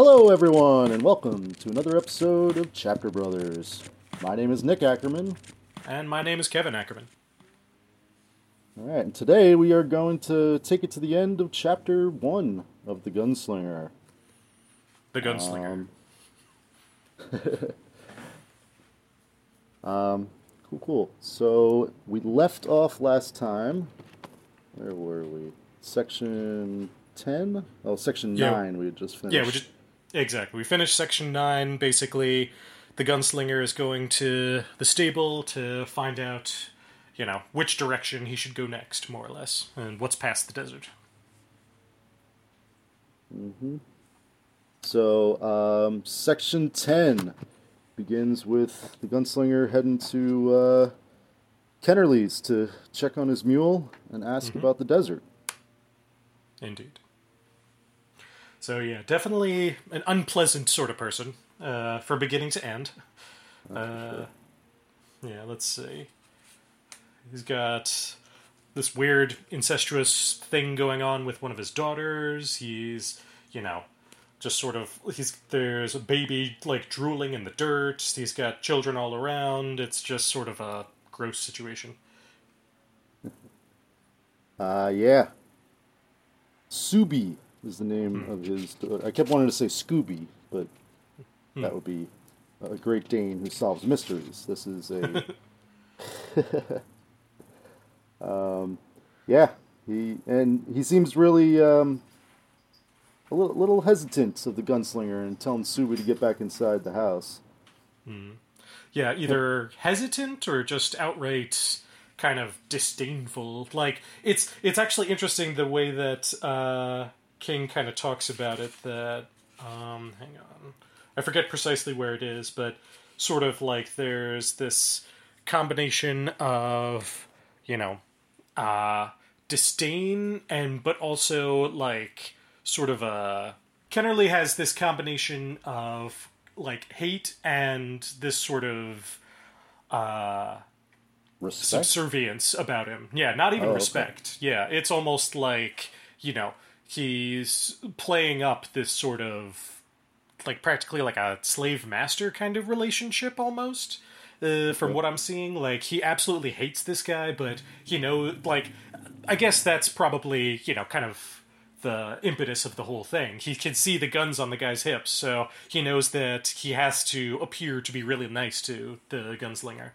Hello, everyone, and welcome to another episode of Chapter Brothers. My name is Nick Ackerman. And my name is Kevin Ackerman. All right, and today we are going to take it to the end of Chapter 1 of The Gunslinger. The Gunslinger. Um, um, cool, cool. So we left off last time. Where were we? Section 10? Oh, section Yeah. 9 we had just finished. yeah, we just exactly. We finished section nine. Basically, the gunslinger is going to the stable to find out, you know, which direction he should go next, more or less, and what's past the desert. Mm-hmm. So, um, section 10 begins with the gunslinger heading to uh, Kennerly's to check on his mule and ask about the desert. Indeed. So yeah, definitely an unpleasant sort of person uh, from beginning to end. Uh, yeah, let's see. He's got this weird incestuous thing going on with one of his daughters. He's, you know, just sort of he's there's a baby like drooling in the dirt. He's got children all around. It's just sort of a gross situation. Uh, yeah. Soobie is the name of his. I kept wanting to say Scooby, but that would be a Great Dane who solves mysteries. This is a. um, yeah, he and he seems really um, a little, little hesitant of the gunslinger and telling Soobie to get back inside the house. Yeah, either hesitant or just outright kind of disdainful. Like it's it's actually interesting the way that uh, King kind of talks about it. That um, hang on, I forget precisely where it is, but sort of like there's this combination of you know uh, disdain and but also like sort of a Kennerly has this combination of like hate and this sort of uh Respect. subservience about him. Yeah, not even Oh, okay. respect. Yeah, it's almost like, you know, he's playing up this sort of like practically like a slave master kind of relationship almost. Uh, from what I'm seeing, like he absolutely hates this guy, but you know, like I guess that's probably you know kind of the impetus of the whole thing. He can see the guns on the guy's hips, so he knows that he has to appear to be really nice to the gunslinger.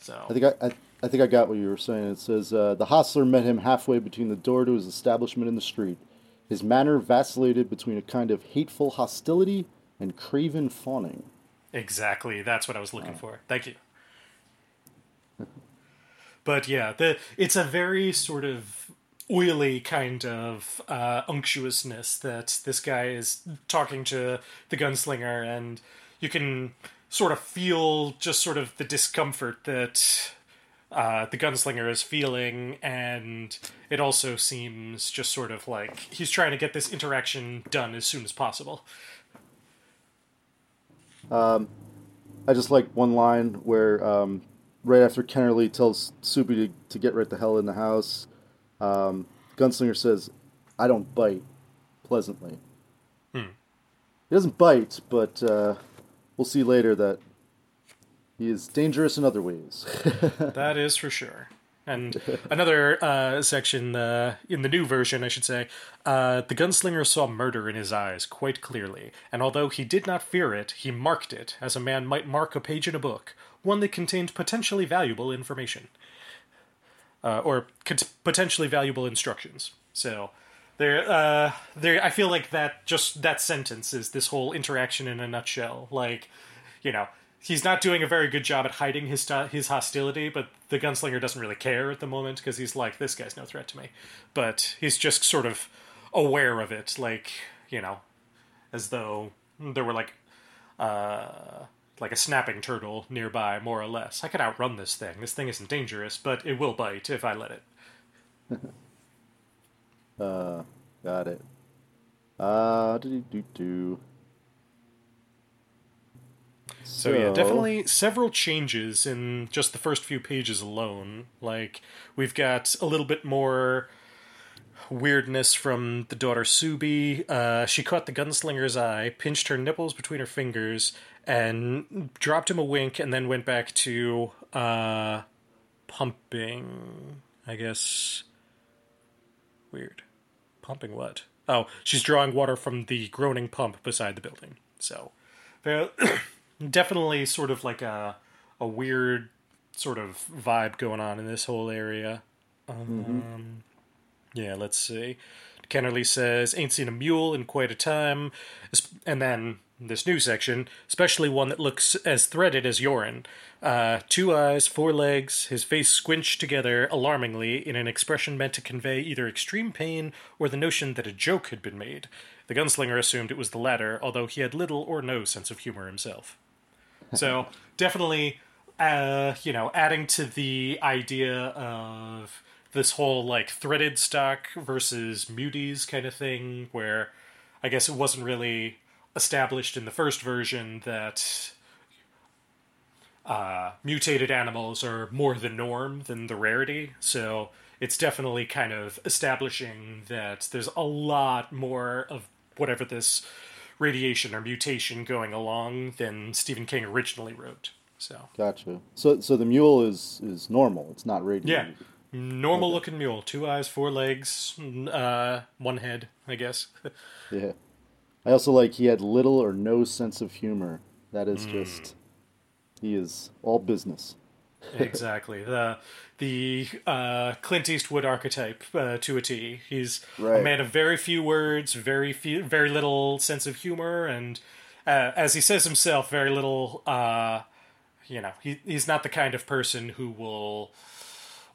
So I think I, I, I think I got what you were saying. It says uh, the hostler met him halfway between the door to his establishment and the street. His manner vacillated between a kind of hateful hostility and craven fawning. Exactly. That's what I was looking for. Thank you. but yeah, the it's a very sort of oily kind of uh, unctuousness that this guy is talking to the gunslinger, and you can sort of feel just sort of the discomfort that uh, the gunslinger is feeling, and it also seems just sort of like he's trying to get this interaction done as soon as possible. I just like one line where um, right after Kennerly tells Soobie to, to get right the hell in the house, um, Gunslinger says, I don't bite pleasantly. Hmm. He doesn't bite, but uh, we'll see later that he is dangerous in other ways. That is for sure. And another uh, section uh, in the new version, I should say, uh, the gunslinger saw murder in his eyes quite clearly, and although he did not fear it, he marked it as a man might mark a page in a book, one that contained potentially valuable information, uh, or cont- potentially valuable instructions. So. There, uh, there. I feel like that just that sentence is this whole interaction in a nutshell. Like, you know, he's not doing a very good job at hiding his his hostility, but the gunslinger doesn't really care at the moment because he's like, this guy's no threat to me. But he's just sort of aware of it, like you know, as though there were like, uh, like a snapping turtle nearby, more or less. I could outrun this thing. This thing isn't dangerous, but it will bite if I let it. uh, got it. Uh, do do do. So yeah, definitely several changes in just the first few pages alone. Like we've got a little bit more weirdness from the daughter Soobie. Uh, she caught the gunslinger's eye, pinched her nipples between her fingers, and dropped him a wink, and then went back to uh, pumping. I guess. Weird. Pumping what? Oh, she's drawing water from the groaning pump beside the building. So, definitely sort of like a a weird sort of vibe going on in this whole area. Um, mm-hmm. Yeah, let's see. Kennerly says, ain't seen a mule in quite a time. And then this new section, especially one that looks as threaded as Yoren. Uh, two eyes, four legs, his face squinched together alarmingly in an expression meant to convey either extreme pain or the notion that a joke had been made. The gunslinger assumed it was the latter, although he had little or no sense of humor himself. So, definitely, uh, you know, adding to the idea of this whole like threaded stock versus muties kind of thing, where I guess it wasn't really established in the first version that uh, mutated animals are more the norm than the rarity. So it's definitely kind of establishing that there's a lot more of whatever this radiation or mutation going along than Stephen King originally wrote. So gotcha. So so the mule is is normal. It's not radiated. Yeah, normal okay. looking mule. Two eyes, four legs, uh, one head. I guess. yeah. I also like he had little or no sense of humor. That is mm. just he is all business. Exactly the the uh, Clint Eastwood archetype uh, to a T. He's right. a man of very few words, very few, very little sense of humor, and uh, as he says himself, very little. Uh, you know, he he's not the kind of person who will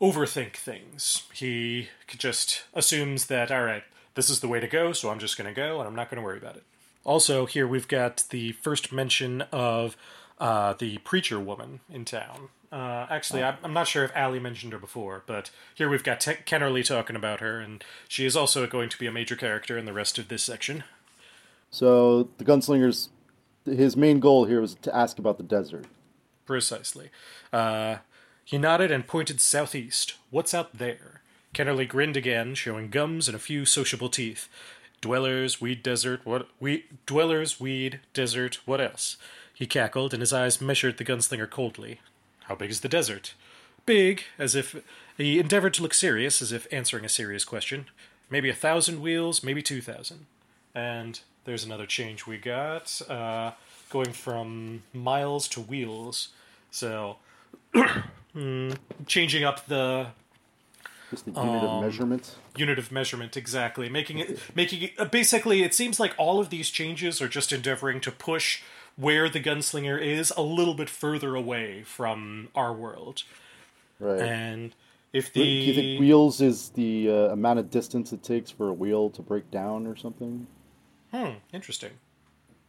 overthink things. He just assumes that all right, this is the way to go, so I'm just going to go and I'm not going to worry about it. Also, here we've got the first mention of uh, the preacher woman in town. Uh, actually, oh. I'm not sure if Allie mentioned her before, but here we've got T- Kennerly talking about her, and she is also going to be a major character in the rest of this section. So the gunslinger's his main goal here was to ask about the desert. Precisely. Uh, he nodded and pointed southeast. What's out there? Kennerly grinned again, showing gums and a few sociable teeth. Dwellers, weed, desert, what? We dwellers, weed, desert, what else? He cackled, and his eyes measured the gunslinger coldly. How big is the desert? Big, as if he endeavored to look serious, as if answering a serious question. Maybe a thousand wheels, maybe two thousand. And there's another change we got, uh, going from miles to wheels. So, mm, changing up the just the unit um, of measurement. Unit of measurement, exactly. Making it, making it. Basically, it seems like all of these changes are just endeavoring to push where the gunslinger is a little bit further away from our world. Right. And if the do you think wheels is the uh, amount of distance it takes for a wheel to break down or something? Hmm. Interesting.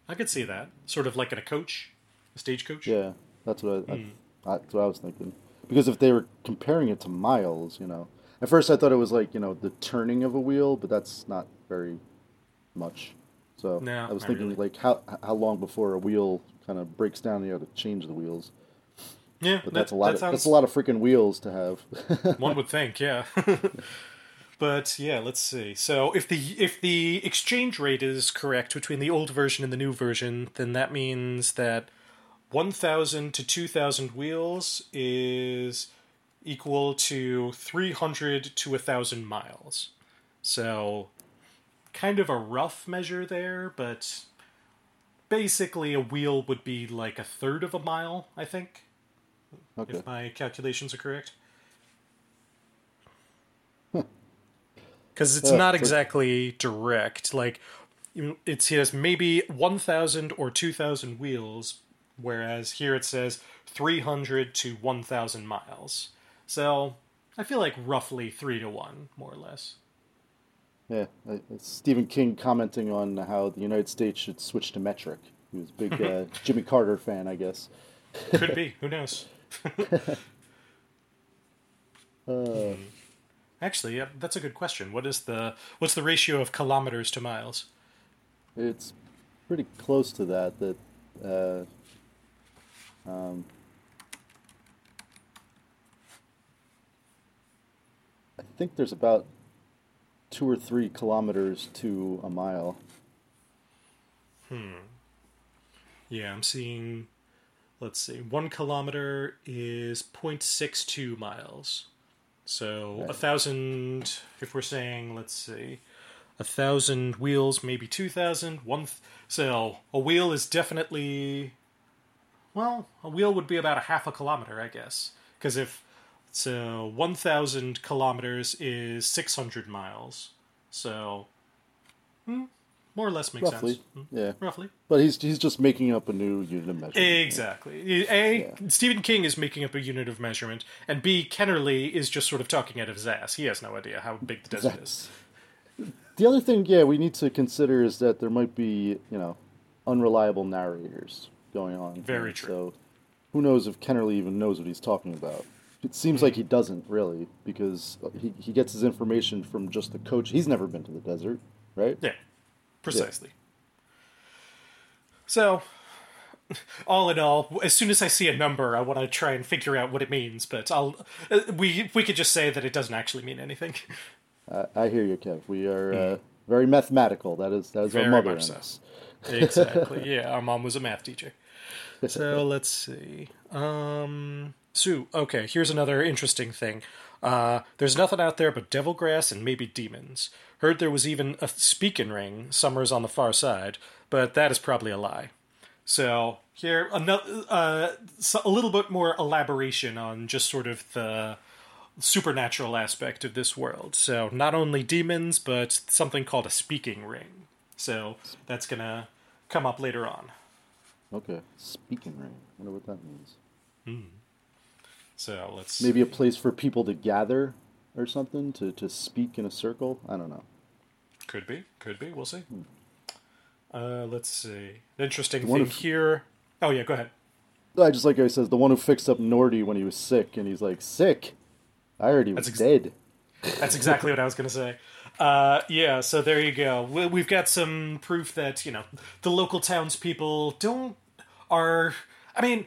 I could see that. Sort of like in a coach, a stagecoach. Yeah, that's what I, mm. I, that's what I was thinking. Because if they were comparing it to miles, you know, at first, I thought it was like you know the turning of a wheel, but that's not very much. So no, I was thinking really. like how how long before a wheel kind of breaks down, you have to change the wheels. Yeah, but that's a lot. That of, sounds... That's a lot of freaking wheels to have. One would think, yeah. but yeah, let's see. So if the if the exchange rate is correct between the old version and the new version, then that means that one thousand to two thousand wheels is equal to 300 to 1,000 miles. So, kind of a rough measure there, but basically a wheel would be like a third of a mile, I think. Okay. If my calculations are correct. Because it's not exactly direct. Like, it says maybe 1,000 or 2,000 wheels, whereas here it says 300 to 1,000 miles. So I feel like roughly three to one, more or less. Yeah, Stephen King commenting on how the United States should switch to metric. He was a big uh, Jimmy Carter fan, I guess. Could be. Who knows? uh, Actually, yeah, that's a good question. What is the what's the ratio of kilometers to miles? It's pretty close to that. That uh, um, I think there's about two or three kilometers to a mile. Hmm. Yeah, I'm seeing. Let's see. One kilometer is 0.62 miles. So a thousand. If we're saying, let's see, a thousand wheels, maybe two thousand. One. Th- so a wheel is definitely. Well, a wheel would be about a half a kilometer, I guess, because if so, one thousand kilometers is six hundred miles. So, hmm, more or less makes Roughly, sense. Hmm, yeah. Roughly. But he's he's just making up a new unit of measurement. Exactly. A. Stephen King is making up a unit of measurement, and B. Kennerly is just sort of talking out of his ass. He has no idea how big the desert is. The other thing, yeah, we need to consider is that there might be, you know, unreliable narrators going on. Very true. So, who knows if Kennerly even knows what he's talking about? It seems like he doesn't really, because he he gets his information from just the coach. He's never been to the desert, right? Yeah, precisely. So, all in all, as soon as I see a number, I want to try and figure out what it means. But I'll uh, we we could just say that it doesn't actually mean anything. I, I hear you, Kev. We are uh, very mathematical. That is that is our Hmm. Mother much so. exactly. Yeah, our mom was a math teacher. So let's see. Um, Sue. Okay, here's another interesting thing. Uh, there's nothing out there but devil grass and maybe demons. Heard there was even a speaking ring somewheres on the far side, but that is probably a lie. So here, another uh, a little bit more elaboration on just sort of the supernatural aspect of this world. So not only demons, but something called a speaking ring. So that's gonna come up later on. Okay, speaking ring. Wonder what that means. So let's Maybe a place for people to gather or something to, to speak in a circle. I don't know. could be, could be. We'll see. Uh, let's see. The interesting thing of- here. Oh yeah, go ahead. I just like he says the one who fixed up Nordy when he was sick, and he's like sick. I he was ex- dead. That's exactly what I was going to say. Uh, yeah, so there you go. We've got some proof that you know the local townspeople don't are. I mean,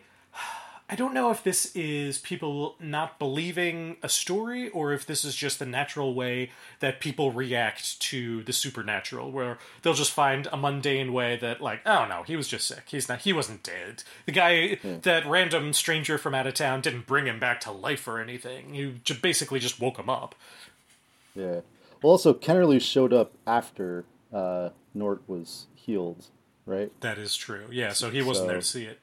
I don't know if this is people not believing a story or if this is just the natural way that people react to the supernatural, where they'll just find a mundane way that, like, oh no, he was just sick. He's not. He wasn't dead. The guy, that random stranger from out of town, didn't bring him back to life or anything. He ju- basically just woke him up. Yeah. Well, also Kennerly showed up after uh, Nort was healed, right? That is true. Yeah, so he wasn't So- there to see it.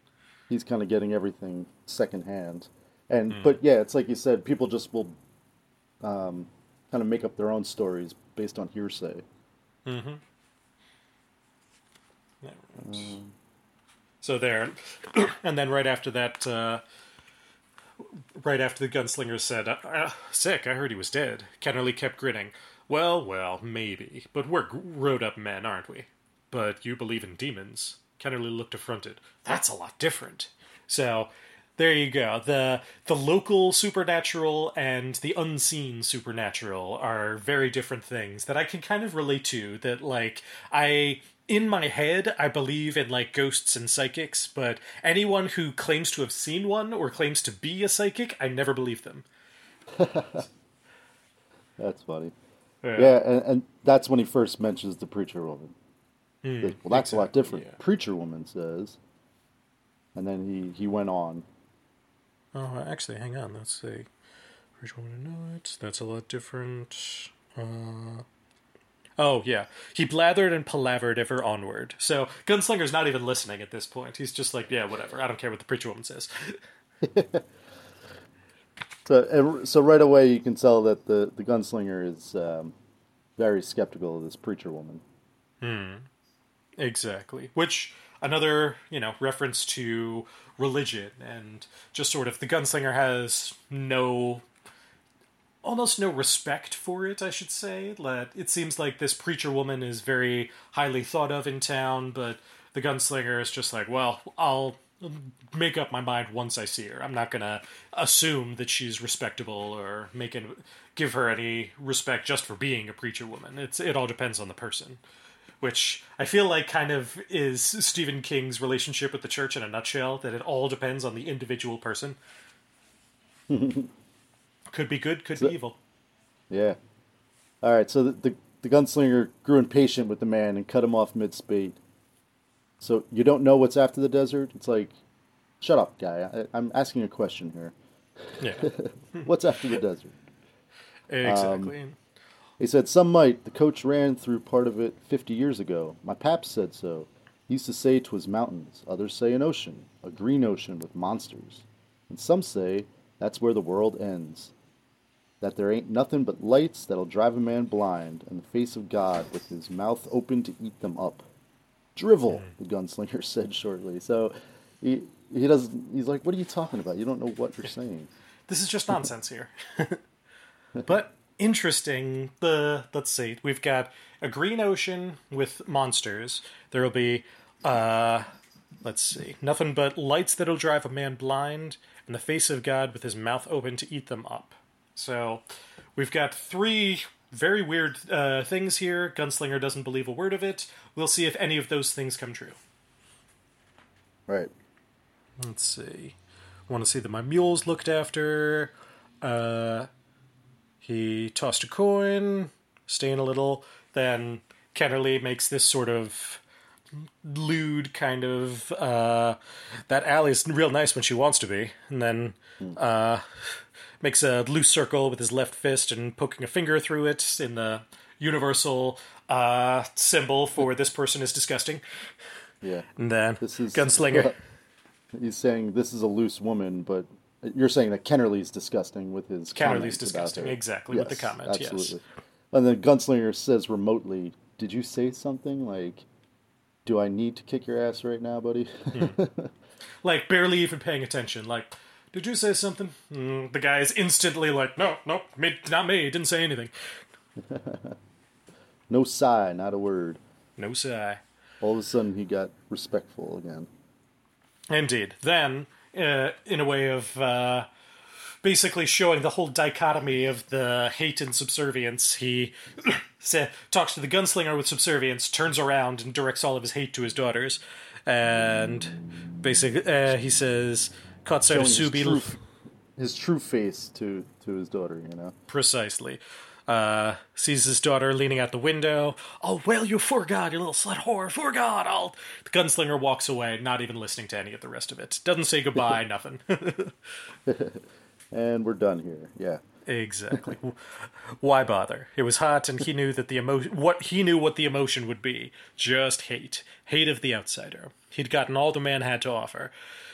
He's kind of getting everything secondhand, and Hmm. but yeah, it's like you said, people just will um, kind of make up their own stories based on hearsay. Yeah, right. So there, and then right after that, uh, right after the gunslinger said, uh, uh, "Sick, I heard he was dead." Kennerly kept grinning. Well, well, maybe, but we're grown-up men, aren't we? But you believe in demons. Kennerly looked affronted. That's a lot different. So there you go. The the local supernatural and the unseen supernatural are very different things that I can kind of relate to. That like I in my head I believe in like ghosts and psychics, but anyone who claims to have seen one or claims to be a psychic, I never believe them. That's funny. Yeah, and, and that's when he first mentions the preacher woman. well, that's a lot Hmm, different. yeah. Preacher woman says, and then he he went on. Oh, actually, hang on. Let's see. Which one to know it? That's a lot different. Uh... Oh, yeah. He blathered and palavered ever onward. So, Gunslinger's not even listening at this point. He's just like, yeah, whatever. I don't care what the preacher woman says. So, so right away you can tell that the the gunslinger is um, very skeptical of this preacher woman. Exactly. Which, another, you know, reference to religion and just sort of the gunslinger has no. Almost no respect for it, I should say. That it seems like this preacher woman is very highly thought of in town, but the gunslinger is just like, well, I'll make up my mind once I see her. I'm not gonna assume that she's respectable or make give her any respect just for being a preacher woman. It's it all depends on the person which I feel like kind of is Stephen King's relationship with the church in a nutshell, that it all depends on the individual person. could be good, could be evil. Yeah. All right. So the, the the gunslinger grew impatient with the man and cut him off mid spate. So you don't know what's after the desert? It's like, shut up, guy. I, I'm asking a question here. Yeah, What's after the desert? exactly. Um, He said, Some might. The coach ran through part of it 50 years ago. My paps said so. He used to say 'twas mountains. Others say an ocean, a green ocean with monsters. And some say that's where the world ends. That there ain't nothing but lights that'll drive a man blind, and the face of God with his mouth open to eat them up. Drivel, hmm. the gunslinger said shortly. So he he doesn't. He's like, "What are you talking about? You don't know what you're saying." this is just nonsense here. but interesting. The let's see, we've got a green ocean with monsters. There will be, uh, let's see, nothing but lights that'll drive a man blind, and the face of God with his mouth open to eat them up. So, we've got three very weird uh, things here. Gunslinger doesn't believe a word of it. We'll see if any of those things come true. Right. Let's see. Want to see that my mule's looked after. Uh, he tossed a coin, staying a little. Then Kennerly makes this sort of lewd kind of. Uh, that alley's real nice when she wants to be. And then uh, makes a loose circle with his left fist and poking a finger through it in the universal uh, symbol for this person is disgusting. Yeah. And then This is Gunslinger. He's saying this is a loose woman, but you're saying that Kennerly's disgusting with his Kennerly's disgusting, exactly, with the comment, yes. Absolutely. And then Gunslinger says remotely, "Did you say something like, do I need to kick your ass right now, buddy?" like barely even paying attention. Like, did you say something? Mm, the guy is instantly like, no, no, me, not me. Didn't say anything. no sigh, not a word. No sigh. All of a sudden, he got respectful again. Indeed. Then, uh, in a way of uh, basically showing the whole dichotomy of the hate and subservience, he sa- talks to the gunslinger with subservience, turns around and directs all of his hate to his daughters, and basically uh, he says, "Caught sight his Soobie." true, his true face to to his daughter, you know. Precisely. Uh, sees his daughter leaning out the window. Oh, well, you for God, you little slut whore, for God, I'll. The gunslinger walks away, not even listening to any of the rest of it. Doesn't say goodbye, nothing. And we're done here. Yeah. exactly. Why bother? It was hot, and he knew that the emotion. What he knew what the emotion would be. Just hate, hate of the outsider. He'd gotten all the man had to offer.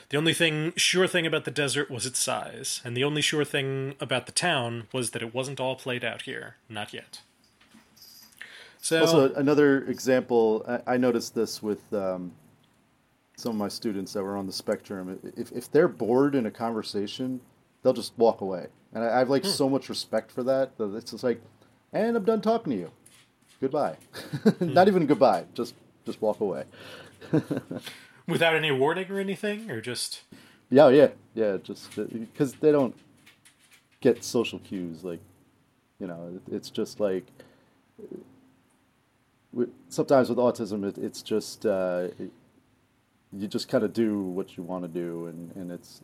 The only thing sure thing about the desert was its size, and the only sure thing about the town was that it wasn't all played out here. Not yet. So Also, another example, I, I noticed this with um, some of my students that were on the spectrum. If, if they're bored in a conversation, they'll just walk away. And I, I have like so much respect for that. that It's just like, and I'm done talking to you. Goodbye. Not even goodbye. Just just walk away. without any warning or anything, or just Yeah, yeah, yeah. Just because they don't get social cues, like you know, it's just like sometimes with autism, it, it's just uh, you just kind of do what you want to do, and, and it's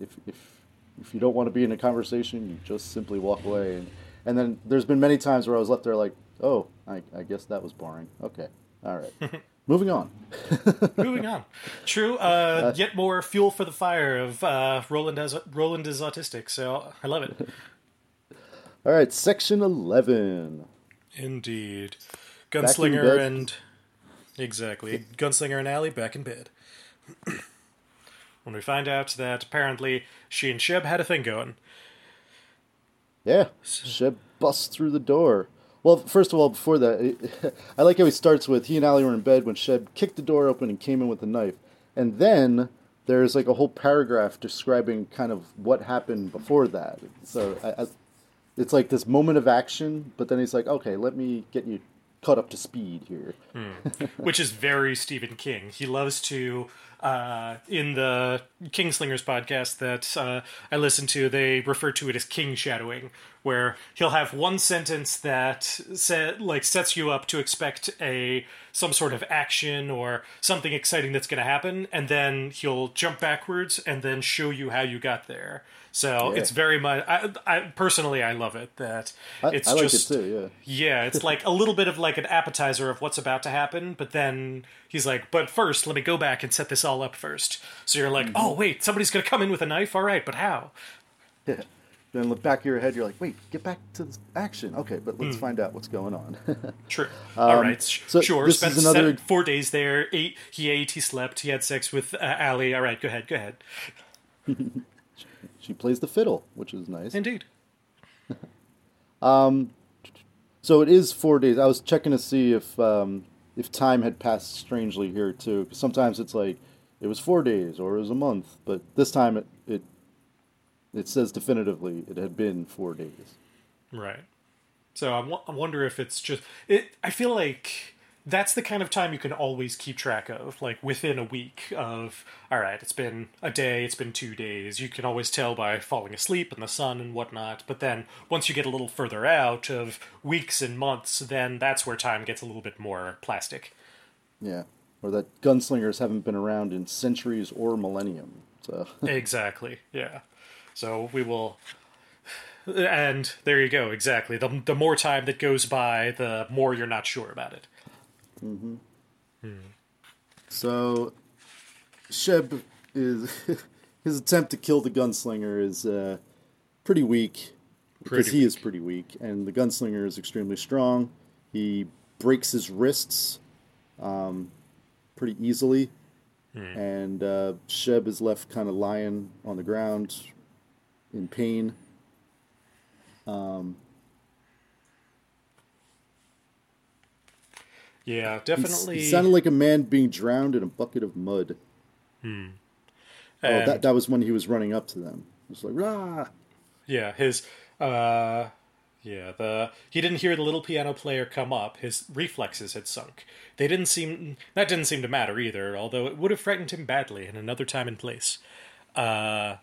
if if if you don't want to be in a conversation, you just simply walk away. And and then there's been many times where I was left there like, oh, I, I guess that was boring. Okay, all right, moving on. moving on. True. Uh, yet more fuel for the fire of uh, Roland as Roland is autistic, so I love it. All right, section eleven. Indeed. Gunslinger bed. and exactly Gunslinger and Allie back in bed. when we find out that apparently she and Sheb had a thing going. Yeah, Sheb busts through the door. Well, first of all, before that, I like how he starts with he and Allie were in bed when Sheb kicked the door open and came in with a knife. And then there's like a whole paragraph describing kind of what happened before that. So I, I, it's like this moment of action, but then he's like, okay, let me get you caught up to speed here. Hmm. which is very Stephen King. He loves to uh, in the Kingslingers podcast that uh, I listen to, they refer to it as king shadowing, where he'll have one sentence that set, like sets you up to expect a some sort of action or something exciting that's going to happen, and then he'll jump backwards and then show you how you got there. So Yeah. it's very much. I, I personally, I love it that I, it's I like just it too. Yeah. yeah, it's like a little bit of like an appetizer of what's about to happen, but then he's like, "But first, let me go back and set this all up first. So you're like, Mm-hmm. "Oh, wait, somebody's going to come in with a knife. All right, but how?" Yeah. Then look back of your head, you're like, wait, get back to the action. Okay, but let's Hmm. find out what's going on. True. all right, Um, so sure. this Spent is another- four days there. Ate. He ate. He slept. He had sex with uh, Allie. All right, go ahead. Go ahead. she plays the fiddle, which is nice. Indeed. um, So it is four days. I was checking to see if um, if time had passed strangely here too. 'cause sometimes it's like it was four days or it was a month, but this time it it it says definitively it had been four days. Right. So I I wonder if it's just it. I feel like that's the kind of time you can always keep track of, like within a week of. All right, it's been a day, it's been two days. You can always tell by falling asleep in the sun and whatnot. But then once you get a little further out of weeks and months, then that's where time gets a little bit more plastic. Yeah, or that gunslingers haven't been around in centuries or millennium. So exactly. Yeah. So we will. And there you go. Exactly. The the more time that goes by, the more you're not sure about it. So, Sheb is his attempt to kill the gunslinger is uh, pretty weak because Pretty he is pretty weak, and the gunslinger is extremely strong. He breaks his wrists um, pretty easily, and uh, Sheb is left kind of lying on the ground in pain. Yeah, definitely. He sounded like a man being drowned in a bucket of mud. Oh, and- that that was when he was running up to them. It was like rah. Yeah, his uh yeah, the he didn't hear the little piano player come up. His reflexes had sunk. They didn't seem that didn't seem to matter either, although it would have frightened him badly in another time and place. Uh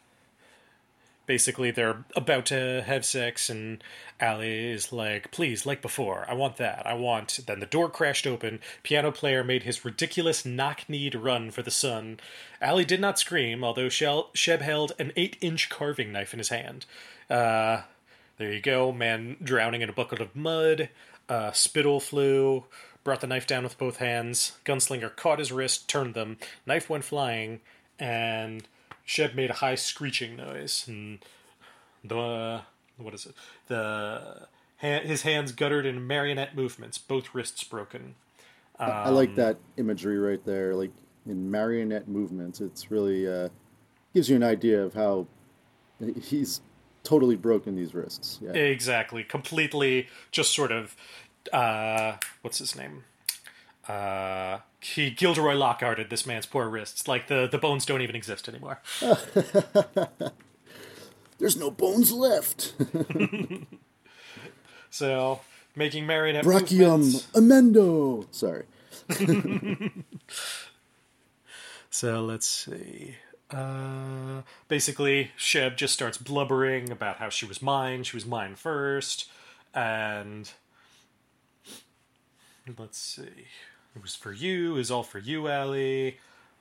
basically they're about to have sex and Allie is like, "Please, like before. I want that. I want." Then the door crashed open. Piano player made his ridiculous knock-kneed run for the sun. Allie did not scream, although Sheb held an eight-inch carving knife in his hand. Uh, there you go, man drowning in a bucket of mud. Uh, spittle flew. Brought the knife down with both hands. Gunslinger caught his wrist, turned them. Knife went flying, and Sheb made a high screeching noise. And the what is it? The ha- his hands guttered in marionette movements, both wrists broken. I like that imagery right there, like in marionette movements. It's really uh, gives you an idea of how he's totally broken these wrists. Yeah, Exactly, completely just sort of uh, what's his name? Uh, he Gilderoy Lockharted this man's poor wrists. Like the the bones don't even exist anymore. there's no bones left. So making marionette Brachium movements. amendo. Sorry. So let's see. Uh, basically, Sheb just starts blubbering about how she was mine. She was mine first, and let's see. It was for you. It was all for you, Allie.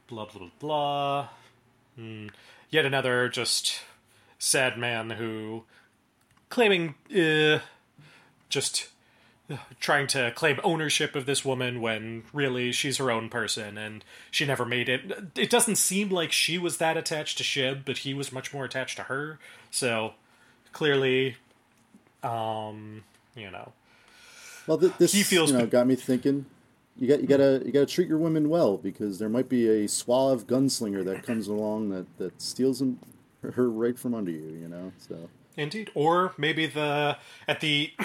Blah blah blah blah. Hmm. Yet another just sad man who claiming uh, just trying to claim ownership of this woman when really she's her own person and she never made it. It doesn't seem like she was that attached to Sheb, but he was much more attached to her. So clearly, um, you know, Well, th- this He feels you know got me thinking. You got you gotta you gotta treat your women well because there might be a suave gunslinger that comes along that that steals them, her right from under you. You know, so indeed, or maybe the at the.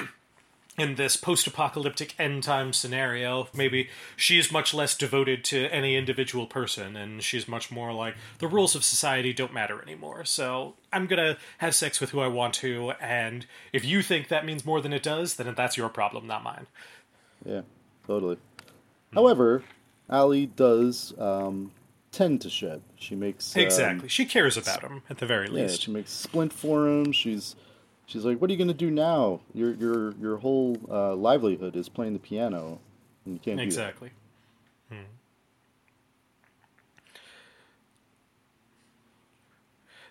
In this post-apocalyptic end-time scenario, maybe she's much less devoted to any individual person, and she's much more like the rules of society don't matter anymore. So I'm gonna have sex with who I want to, and if you think that means more than it does, then that's your problem, not mine. yeah, totally. However, Allie does um, tend to Sheb. She makes um, Exactly. She cares about him at the very Yeah, least. she makes splint for him. She's she's like, "What are you gonna do now? Your your your whole uh, livelihood is playing the piano, and you can't do that." Exactly. Hmm.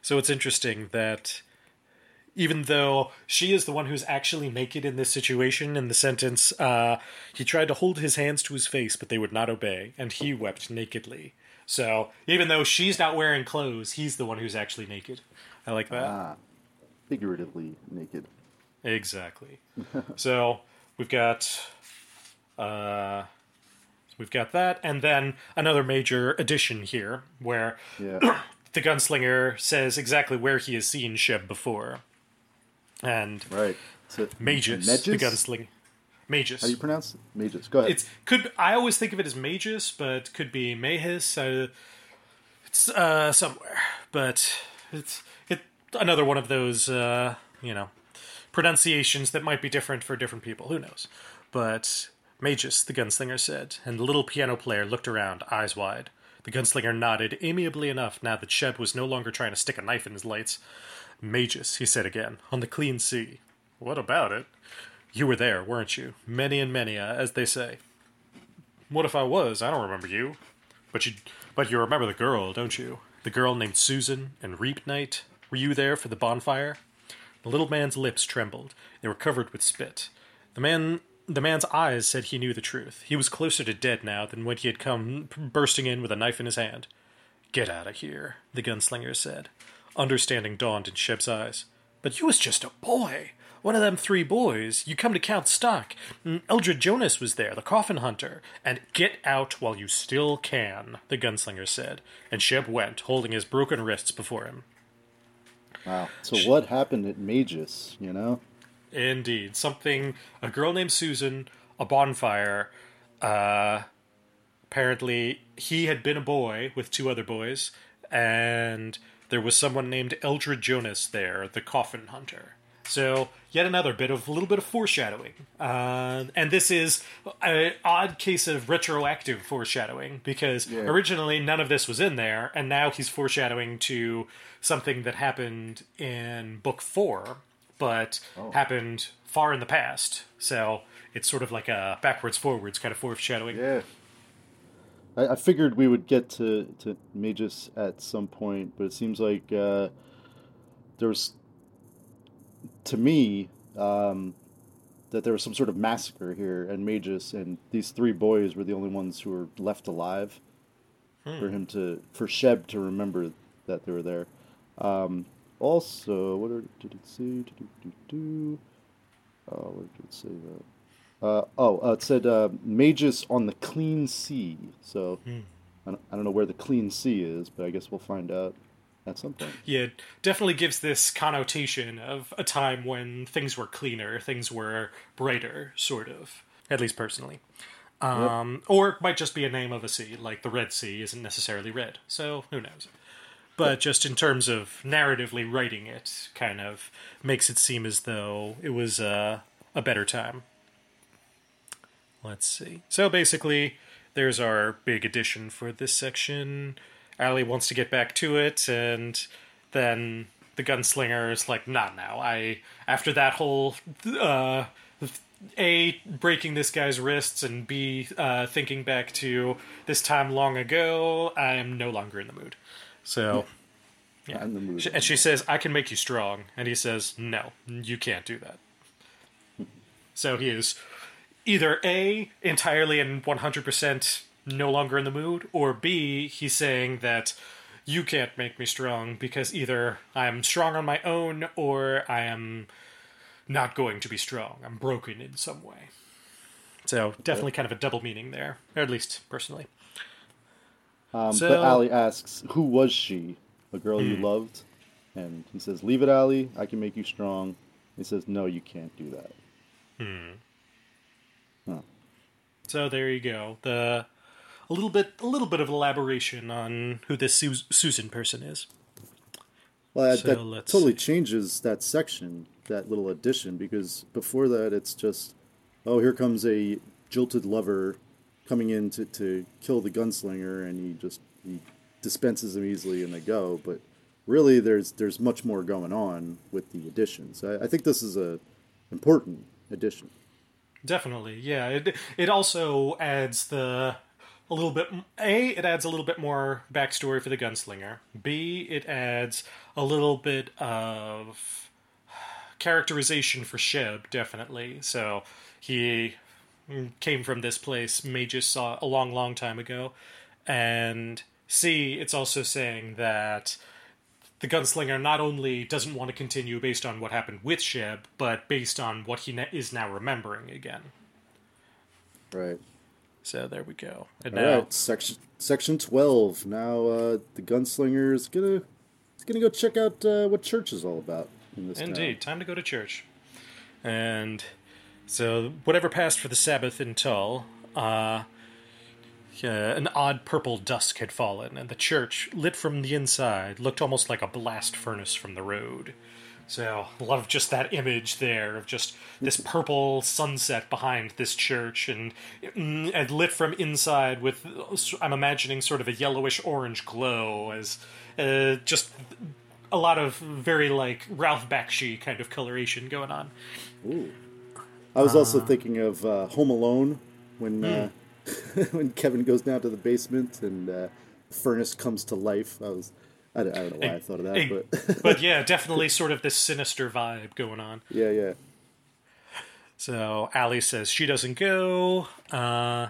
So it's interesting that even though she is the one who's actually naked in this situation, in the sentence, uh, he tried to hold his hands to his face, but they would not obey, and he wept nakedly. So even though she's not wearing clothes, he's the one who's actually naked. I like that. Ah, figuratively naked. Exactly. so we've got uh, we've got that, and then another major addition here, where Yeah. the gunslinger says exactly where he has seen Sheb before, and right. So, Mejis, Mejis? the gunslinger, Mejis. How do you pronounce it? Mejis. Go ahead. It's could I always think of it as Mejis, but could be Mahis. Uh, it's uh, somewhere, but it's it, another one of those uh, you know pronunciations that might be different for different people. Who knows? But Mejis, the gunslinger said, and the little piano player looked around, eyes wide. The gunslinger nodded amiably enough now that Sheb was no longer trying to stick a knife in his lights. Mejis, he said again, on the clean sea. What about it? You were there, weren't you? Many and many, uh, as they say. What if I was? I don't remember you. But you, but you remember the girl, don't you? The girl named Susan and Reap Night. Were you there for the bonfire? The little man's lips trembled. They were covered with spit. The man, the man's eyes said he knew the truth. He was closer to dead now than when he had come bursting in with a knife in his hand. Get out of here, the gunslinger said. Understanding dawned in Sheb's eyes. But you was just a boy. One of them three boys. You come to count stock. Mm, Eldred Jonas was there, the coffin hunter. And get out while you still can, the gunslinger said. And Sheb went, holding his broken wrists before him. wow. So what happened at Mejis? You know. Indeed. Something, a girl named Susan, a bonfire. Uh, apparently, he had been a boy with two other boys, and there was someone named Eldred Jonas there, the coffin hunter. So, yet another bit of a little bit of foreshadowing. Uh, and this is an odd case of retroactive foreshadowing because Yeah. originally none of this was in there, and now he's foreshadowing to something that happened in book four, but happened far in the past. So, it's sort of like a backwards forwards kind of foreshadowing. Yeah. I, I figured we would get to, to Mejis at some point, but it seems like uh, there was, to me, um, that there was some sort of massacre here and Mejis, and these three boys were the only ones who were left alive for him to, for Sheb to remember that they were there. Um, also, what are, did it say? Do, do, do, do. Oh, where did it say that? Uh, oh, uh, it said uh, Mejis on the clean sea. So I, don't, I don't know where the clean sea is, but I guess we'll find out at some point. Yeah, it definitely gives this connotation of a time when things were cleaner, things were brighter, sort of. At least personally. Um, Or it might just be a name of a sea, like the Red Sea isn't necessarily red, so who knows. But just in terms of narratively writing it, kind of makes it seem as though it was uh, a better time. Let's see. So basically, there's our big addition for this section. Allie wants to get back to it, and then the gunslinger is like, "Not now. I after that whole uh, a breaking this guy's wrists and b uh, thinking back to this time long ago. I am no longer in the mood." So. Yeah. I'm the mood. And she says, I can make you strong. And he says, No, you can't do that. So he is either A, entirely and 100% no longer in the mood, or B, he's saying that you can't make me strong because either I'm strong on my own or I am not going to be strong. I'm broken in some way. So definitely kind of a double meaning there, or at least personally. Um, So- but Allie asks, "Who was she? A girl Hmm. you loved?" And he says, "Leave it, Allie. I can make you strong." He says, "No, you can't do that." So there you go. The a little bit a little bit of elaboration on who this Su- Susan person is. Well, that, So that totally changes that section, that little addition, because before that it's just, oh, here comes a jilted lover coming in to, to kill the gunslinger, and he just he dispenses them easily and they go. But really, there's there's much more going on with the additions. I, I think this is a important addition. Definitely, yeah. It it also adds the a little bit. A, it adds a little bit more backstory for the gunslinger. B, it adds a little bit of characterization for Sheb. Definitely. So he came from this place Mejis saw a long, long time ago, and C, it's also saying that the gunslinger not only doesn't want to continue based on what happened with Sheb, but based on what he is now remembering again. Right. So there we go. And All now, right, section section twelve. Now uh, the gunslinger is gonna is gonna go check out uh, what church is all about in this. town. indeed, time to go to church. And so, whatever passed for the Sabbath in Tull, uh, uh, an odd purple dusk had fallen, and the church, lit from the inside, looked almost like a blast furnace from the road. So, a lot of just that image there of just this purple sunset behind this church, and, mm, and lit from inside with, I'm imagining, sort of a yellowish orange glow, as uh, just a lot of very like Ralph Bakshi kind of coloration going on. Ooh. I was also thinking of uh, Home Alone when uh, when Kevin goes down to the basement and uh, the furnace comes to life. I was I don't, I don't know why I thought of that, but but yeah, definitely sort of this sinister vibe going on. yeah, yeah. So Allie says she doesn't go. Uh,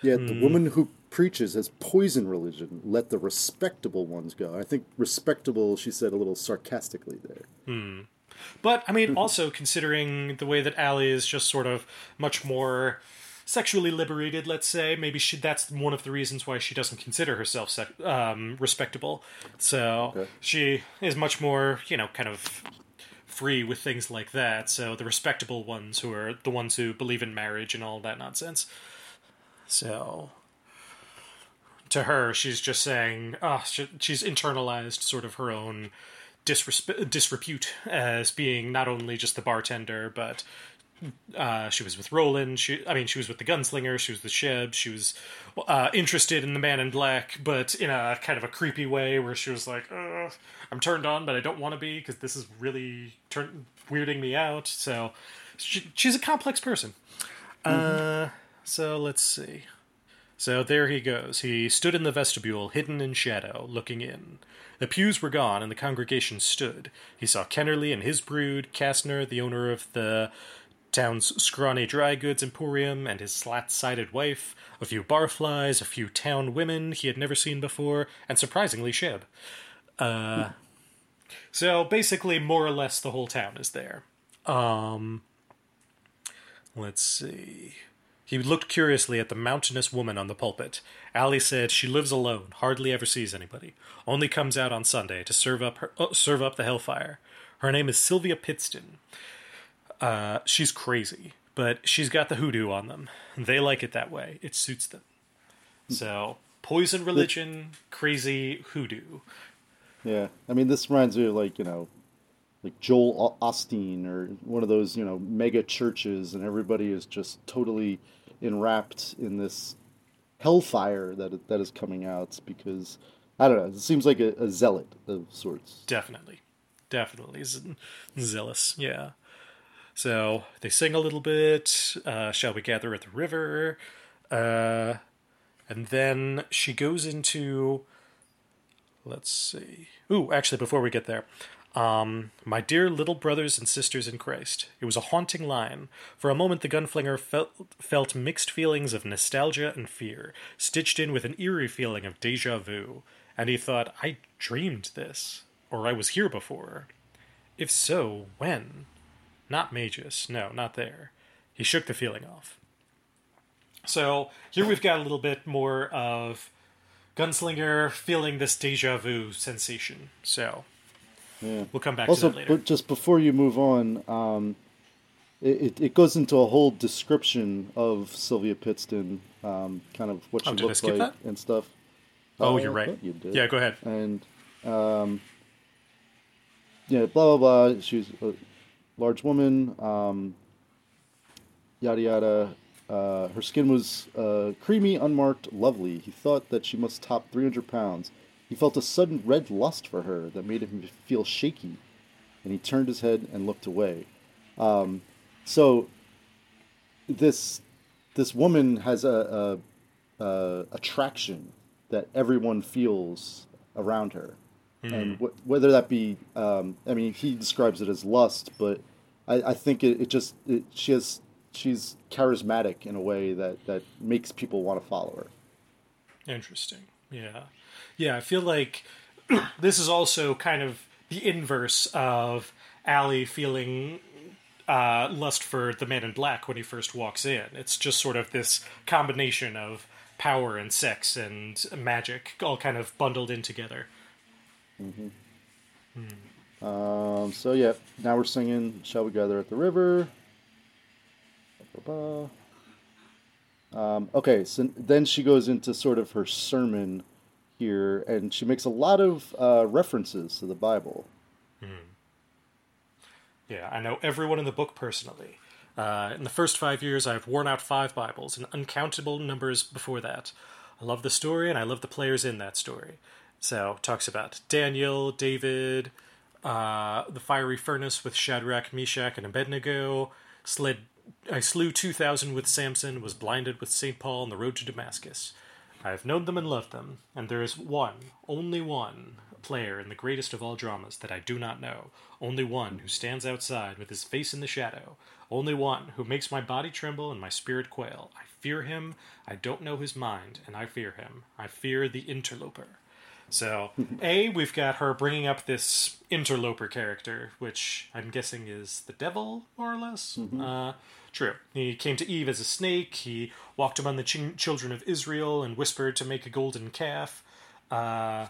Yeah, the woman who preaches has poison religion. Let the respectable ones go. I think respectable, she said a little sarcastically there. but I mean, also considering the way that Allie is just sort of much more sexually liberated, let's say, maybe she, that's one of the reasons why she doesn't consider herself sec- um, respectable. So Okay. she is much more, you know, kind of free with things like that. So the respectable ones who are the ones who believe in marriage and all that nonsense. So to her, she's just saying, oh, she, she's internalized sort of her own disrespe- disrepute as being not only just the bartender, but uh, she was with Roland. She, I mean, she was with the gunslinger. She was with Sheb. She was uh, interested in the man in black, but in a kind of a creepy way, where she was like, "I'm turned on, but I don't want to be because this is really turn- weirding me out." So she, she's a complex person. Uh, so let's see. So there he goes. He stood in the vestibule, hidden in shadow, looking in. The pews were gone, and the congregation stood. He saw Kennerly and his brood, Kastner, the owner of the town's scrawny dry goods emporium, and his slat-sided wife, a few barflies, a few town women he had never seen before, and surprisingly Sheb. Uh, so basically, more or less, the whole town is there. Um, let's see. He looked curiously at the mountainous woman on the pulpit. Allie said she lives alone, hardly ever sees anybody, only comes out on Sunday to serve up her oh, serve up the hellfire. Her name is Sylvia Pittston. Uh, she's crazy, but she's got the hoodoo on them. They like it that way. It suits them. So poison religion, crazy hoodoo. Yeah, I mean, this reminds me of like you know, like Joel Osteen or one of those you know mega churches, and everybody is just totally enwrapped in this hellfire that that is coming out because I don't know. It seems like a, a zealot of sorts. Definitely. Definitely. Zealous. Yeah. So they sing a little bit. Uh, Shall we gather at the river? Uh, and then she goes into. Let's see. Ooh, actually, before we get there. Um, my dear little brothers and sisters in Christ. It was a haunting line. For a moment, the gunflinger felt, felt mixed feelings of nostalgia and fear, stitched in with an eerie feeling of deja vu. And he thought, I dreamed this, or I was here before. If so, when? Not Magus. No, not there. He shook the feeling off. So here we've got a little bit more of Gunslinger feeling this deja vu sensation. So Yeah. we'll come back Also, to that later. but just before you move on, um, it, it, goes into a whole description of Sylvia Pittston, um, kind of what she Oh, looks like that? and stuff. oh, Uh, you're right. you did. Yeah, go ahead. and um, yeah, blah blah blah. She's a large woman. Um, yada yada. Uh, her skin was uh, creamy, unmarked, lovely. He thought that she must top 300 pounds. He felt a sudden red lust for her that made him feel shaky, and he turned his head and looked away. Um, so this this woman has a, a, a attraction that everyone feels around her, mm-hmm. and wh- whether that be, um, I mean, he describes it as lust, but I, I think it, it just it, she has she's charismatic in a way that that makes people want to follow her. Interesting. Yeah, yeah. I feel like this is also kind of the inverse of Allie feeling uh, lust for the man in black when he first walks in. It's just sort of this combination of power and sex and magic all kind of bundled in together. Mm-hmm. Hmm. Um, so yeah, now we're singing "Shall We Gather at the River." Um, okay, so then she goes into sort of her sermon here, and she makes a lot of uh, references to the Bible. Hmm. Yeah, I know everyone in the book personally. Uh, in the first five years, I've worn out five Bibles and uncountable numbers before that. I love the story and I love the players in that story. So, talks about Daniel, David, uh, the fiery furnace with Shadrach, Meshach, and Abednego, slid, I slew 2,000 with Samson, was blinded with St. Paul on the road to Damascus. I have known them and loved them, and there is one, only one, player in the greatest of all dramas that I do not know, only one who stands outside with his face in the shadow, only one who makes my body tremble and my spirit quail. I fear him, I don't know his mind, and I fear him. I fear the interloper. So, A, we've got her bringing up this interloper character, which I'm guessing is the devil, more or less. Mm-hmm. Uh, true. He came to Eve as a snake, he walked among the ch- children of Israel and whispered to make a golden calf. Uh,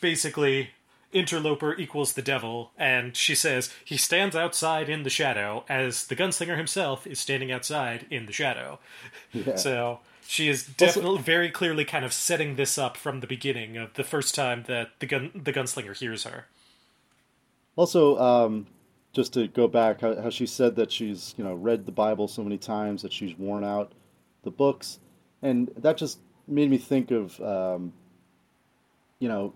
basically interloper equals the devil, and she says he stands outside in the shadow as the gunslinger himself is standing outside in the shadow. Yeah. So she is definitely also, very clearly kind of setting this up from the beginning of the first time that the gun the gunslinger hears her. Also, um, just to go back, how, how she said that she's you know read the Bible so many times that she's worn out the books, and that just made me think of um, you know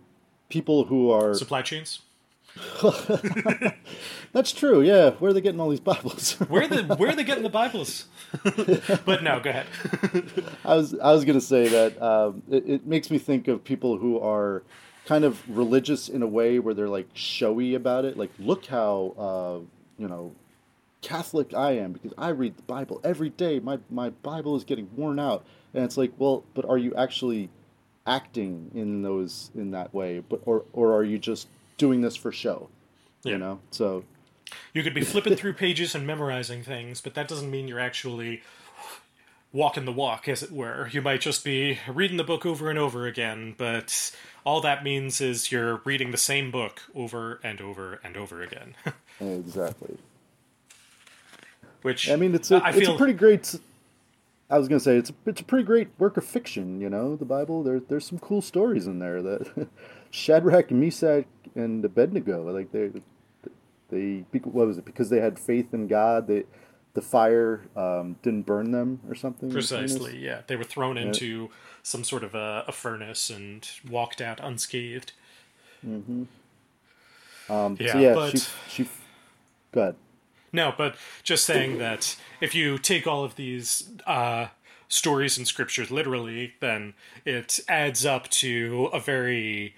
people who are supply chains. That's true. Yeah, where are they getting all these Bibles? where the where are they getting the Bibles? but no, go ahead. I was I was going to say that um, it, it, makes me think of people who are kind of religious in a way where they're like showy about it. Like, look how uh, you know Catholic I am because I read the Bible every day. My my Bible is getting worn out, and it's like, well, but are you actually acting in those in that way, but or or are you just doing this for show? Yeah. You know, so you could be flipping through pages and memorizing things, but that doesn't mean you're actually walking the walk, as it were. You might just be reading the book over and over again, but all that means is you're reading the same book over and over and over again. exactly. Which I mean, it's a, I it's feel, a pretty great I was gonna say it's a, it's a pretty great work of fiction. You know, the Bible. There there's some cool stories in there that Shadrach, Meshach, and Abednego. Like they they what was it? Because they had faith in God. They the fire um, didn't burn them or something. Precisely. Yeah, they were thrown yeah. into some sort of a, a, furnace and walked out unscathed. Mm-hmm. Um, yeah, so yeah, but... she she. Go ahead. No, but just saying that if you take all of these uh, stories and scriptures literally, then it adds up to a very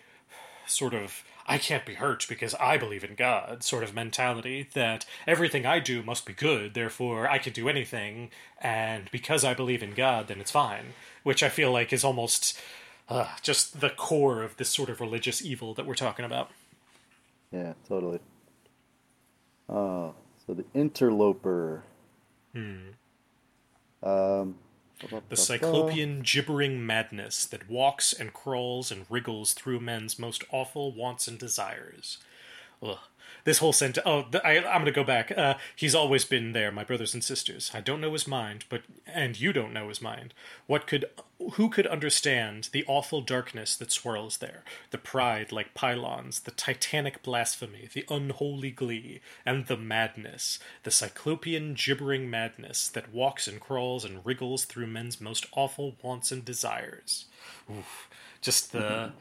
sort of I can't be hurt because I believe in God sort of mentality that everything I do must be good, therefore I can do anything, and because I believe in God, then it's fine. Which I feel like is almost uh, just the core of this sort of religious evil that we're talking about. Yeah, totally. Uh, so the interloper. Hmm. Um, the cyclopean gibbering madness that walks and crawls and wriggles through men's most awful wants and desires. Ugh this whole sentence. Oh, I, am going to go back. Uh, he's always been there, my brothers and sisters. I don't know his mind, but and you don't know his mind. What could, who could understand the awful darkness that swirls there, the pride like pylons, the titanic blasphemy, the unholy glee, and the madness, the cyclopean gibbering madness that walks and crawls and wriggles through men's most awful wants and desires. Oof. Just the. Mm-hmm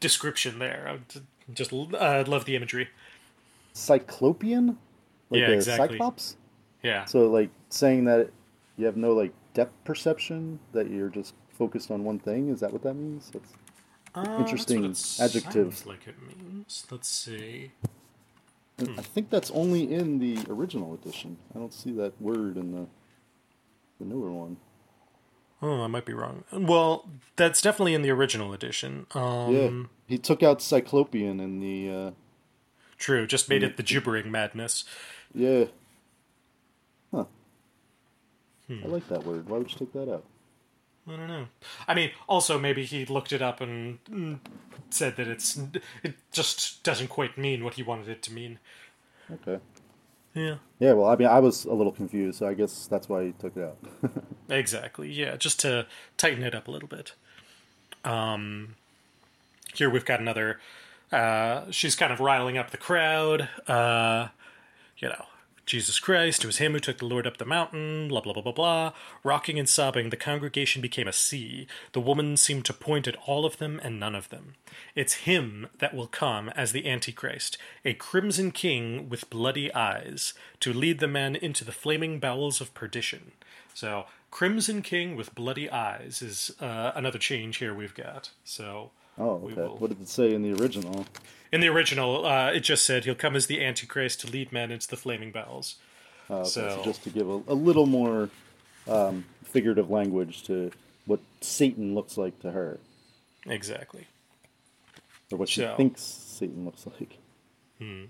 description there. I just uh, love the imagery. Cyclopean, like Yeah, a exactly. cyclops. Yeah. So like saying that you have no like depth perception, that you're just focused on one thing. Is that what that means? That's, Uh, that's interesting what it adjective. sounds like it means. Let's see. and I think that's only in the original edition. I don't see that word in the the newer one. Oh, I might be wrong. Well, that's definitely in the original edition. Um, Yeah, he took out Cyclopean in the. Uh, True, just made it the gibbering madness. yeah. Huh. Hmm. I like that word. Why would you take that out? I don't know. I mean, also maybe he looked it up and mm, said that it's it just doesn't quite mean what he wanted it to mean. Okay. Yeah. Yeah, well, I mean, I was a little confused, so I guess that's why he took it out. Exactly. Yeah, just to tighten it up a little bit. Um, here we've got another. Uh, she's kind of riling up the crowd. Uh, you know, Jesus Christ, it was him who took the Lord up the mountain. Blah blah blah blah blah. Rocking and sobbing, the congregation became a sea. The woman seemed to point at all of them and none of them. It's him that will come as the Antichrist, a crimson king with bloody eyes, to lead the men into the flaming bowels of perdition. So, Crimson King with bloody eyes is uh, another change here we've got. So, Oh, okay. will- What did it say in the original? in the original, uh, it just said he'll come as the Antichrist to lead men into the flaming bowels. Oh, okay, so, So- just to give a, a little more um, figurative language to what Satan looks like to her, Exactly. or what she So- thinks Satan looks like. Hmm.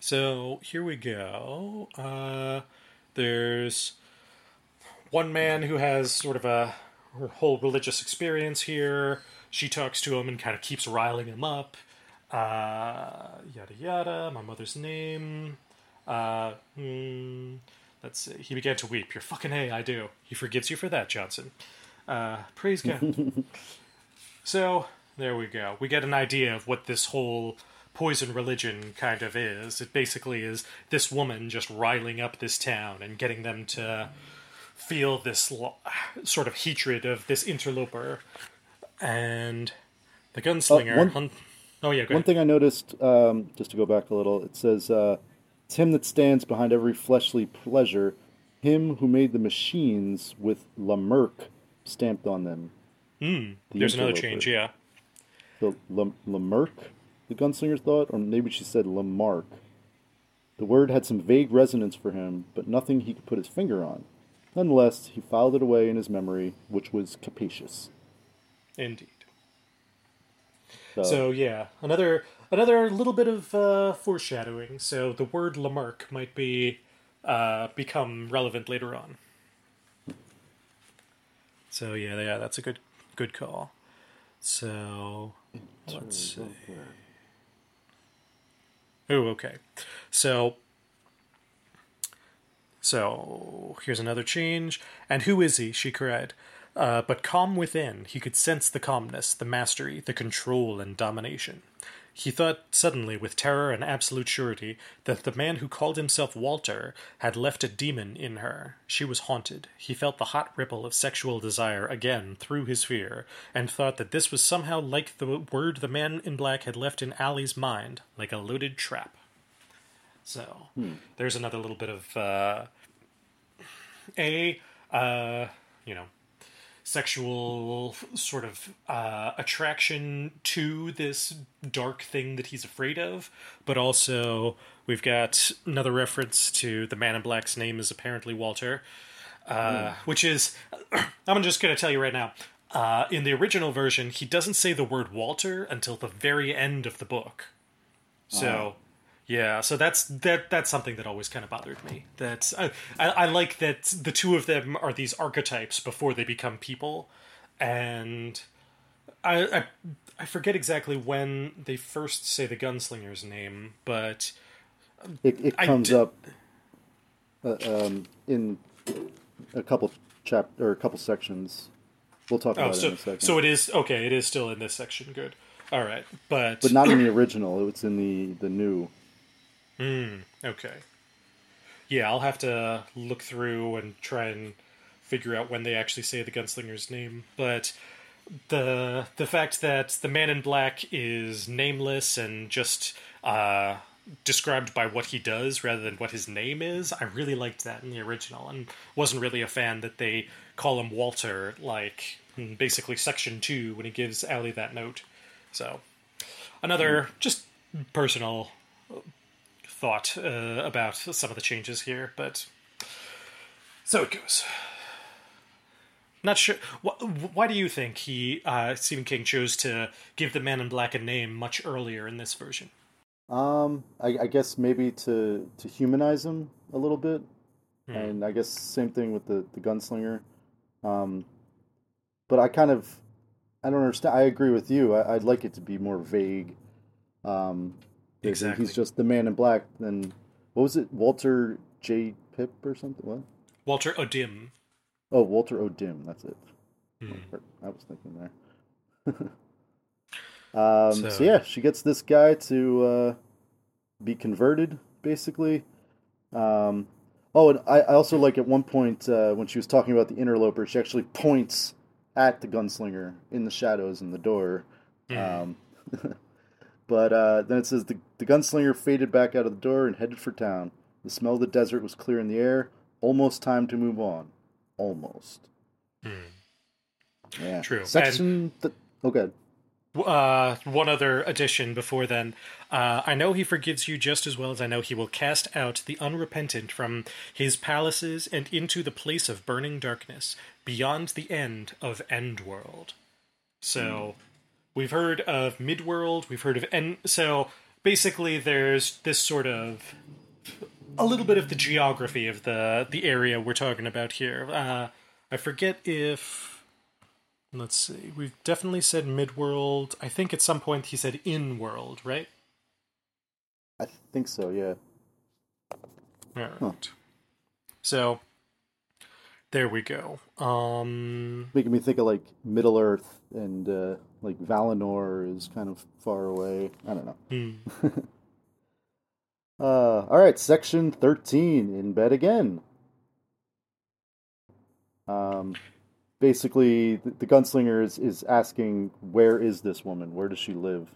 So here we go. Uh, there's one man who has sort of a whole religious experience here. She talks to him and kind of keeps riling him up. Uh, yada yada. My mother's name. Uh, hmm, let's see. He began to weep. You're fucking A, I do. He forgives you for that, Johnson. Uh, praise God. So there we go. We get an idea of what this whole poison religion kind of is. It basically is this woman just riling up this town and getting them to feel this lo- sort of hatred of this interloper. And the gunslinger. one- hun- oh yeah, One thing I noticed, um, just to go back a little, it says, uh, "It's him that stands behind every fleshly pleasure, him who made the machines with LaMerk stamped on them." The There's another change. Yeah. The Lam- LaMerk, the gunslinger thought, or maybe she said Lamarck. The word had some vague resonance for him, but nothing he could put his finger on. Nonetheless, he filed it away in his memory, which was capacious. Indeed. So, So yeah, another another little bit of uh, foreshadowing. So the word Lamarck might be uh, become relevant later on. So yeah, yeah, that's a good good call. So let's see. Oh, okay. So so here's another change. And who is he? She cried. Uh, but calm within, he could sense the calmness, the mastery, the control and domination. He thought suddenly, with terror and absolute surety, that the man who called himself Walter had left a demon in her. She was haunted. He felt the hot ripple of sexual desire again through his fear, and thought that this was somehow like the word the man in black had left in Allie's mind, like a loaded trap. So there's another little bit of uh, a uh, you know sexual sort of uh, attraction to this dark thing that he's afraid of, but also we've got another reference to the Man in Black's name is apparently Walter, uh, which is I'm just going to tell you right now. Uh, in the original version, he doesn't say the word Walter until the very end of the book. So, yeah, so that's that. That's something that always kind of bothered me. That I, I, I like that the two of them are these archetypes before they become people, and I, I I forget exactly when they first say the gunslinger's name, but it, it comes did- up uh, um, in a couple chap or a couple sections. We'll talk oh, about it in a second. so it is okay. It is still in this section. Good. All right, but but not in the original. It's in the the new. Okay. Yeah, I'll have to look through and try and figure out when they actually say the gunslinger's name. But the the fact that the man in black is nameless and just uh, described by what he does rather than what his name is, I really liked that in the original, and wasn't really a fan that they call him Walter, like basically section two when he gives Allie that note. So another just personal thought uh, about some of the changes here, but so it goes. Not sure. Wh- why do you think he uh, Stephen King chose to give the Man in Black a name much earlier in this version? Um, I, I guess maybe to to humanize him a little bit, Hmm. and I guess same thing with the the gunslinger. Um, but I kind of I don't understand. I agree with you. I, I'd like it to be more vague. Um, Exactly. He's just the man in black. Then what was it? Walter J. Pip or something? What? Walter O'Dim. Oh, Walter O'Dim. That's it. Hmm. I was thinking there. um, so, So- yeah, she gets this guy to uh, be converted, basically. Um, oh, and I, I also like at one point uh, when she was talking about the interloper, she actually points at the gunslinger in the shadows in the door. Um, but uh, then it says the, the gunslinger faded back out of the door and headed for town. The smell of the desert was clear in the air. Almost time to move on. Almost. Hmm. Yeah. True. Section. Th- oh, good. Uh, one other addition before then. Uh, I know he forgives you just as well as I know he will cast out the unrepentant from his palaces and into the place of burning darkness, beyond the end of Endworld. So, we've heard of Midworld, we've heard of End. So, basically, there's this sort of a little bit of the geography of the the area we're talking about here. Uh, I forget if let's see. We've definitely said midworld. I think at some point he said in world, right? I think so. Yeah. All right. So there we go. Um, Making me think of like Middle Earth and uh, like Valinor is kind of far away. I don't know. hmm. Uh, all right, section thirteen. In bed again. Um, basically, the, the gunslinger is, is asking, "Where is this woman? Where does she live?"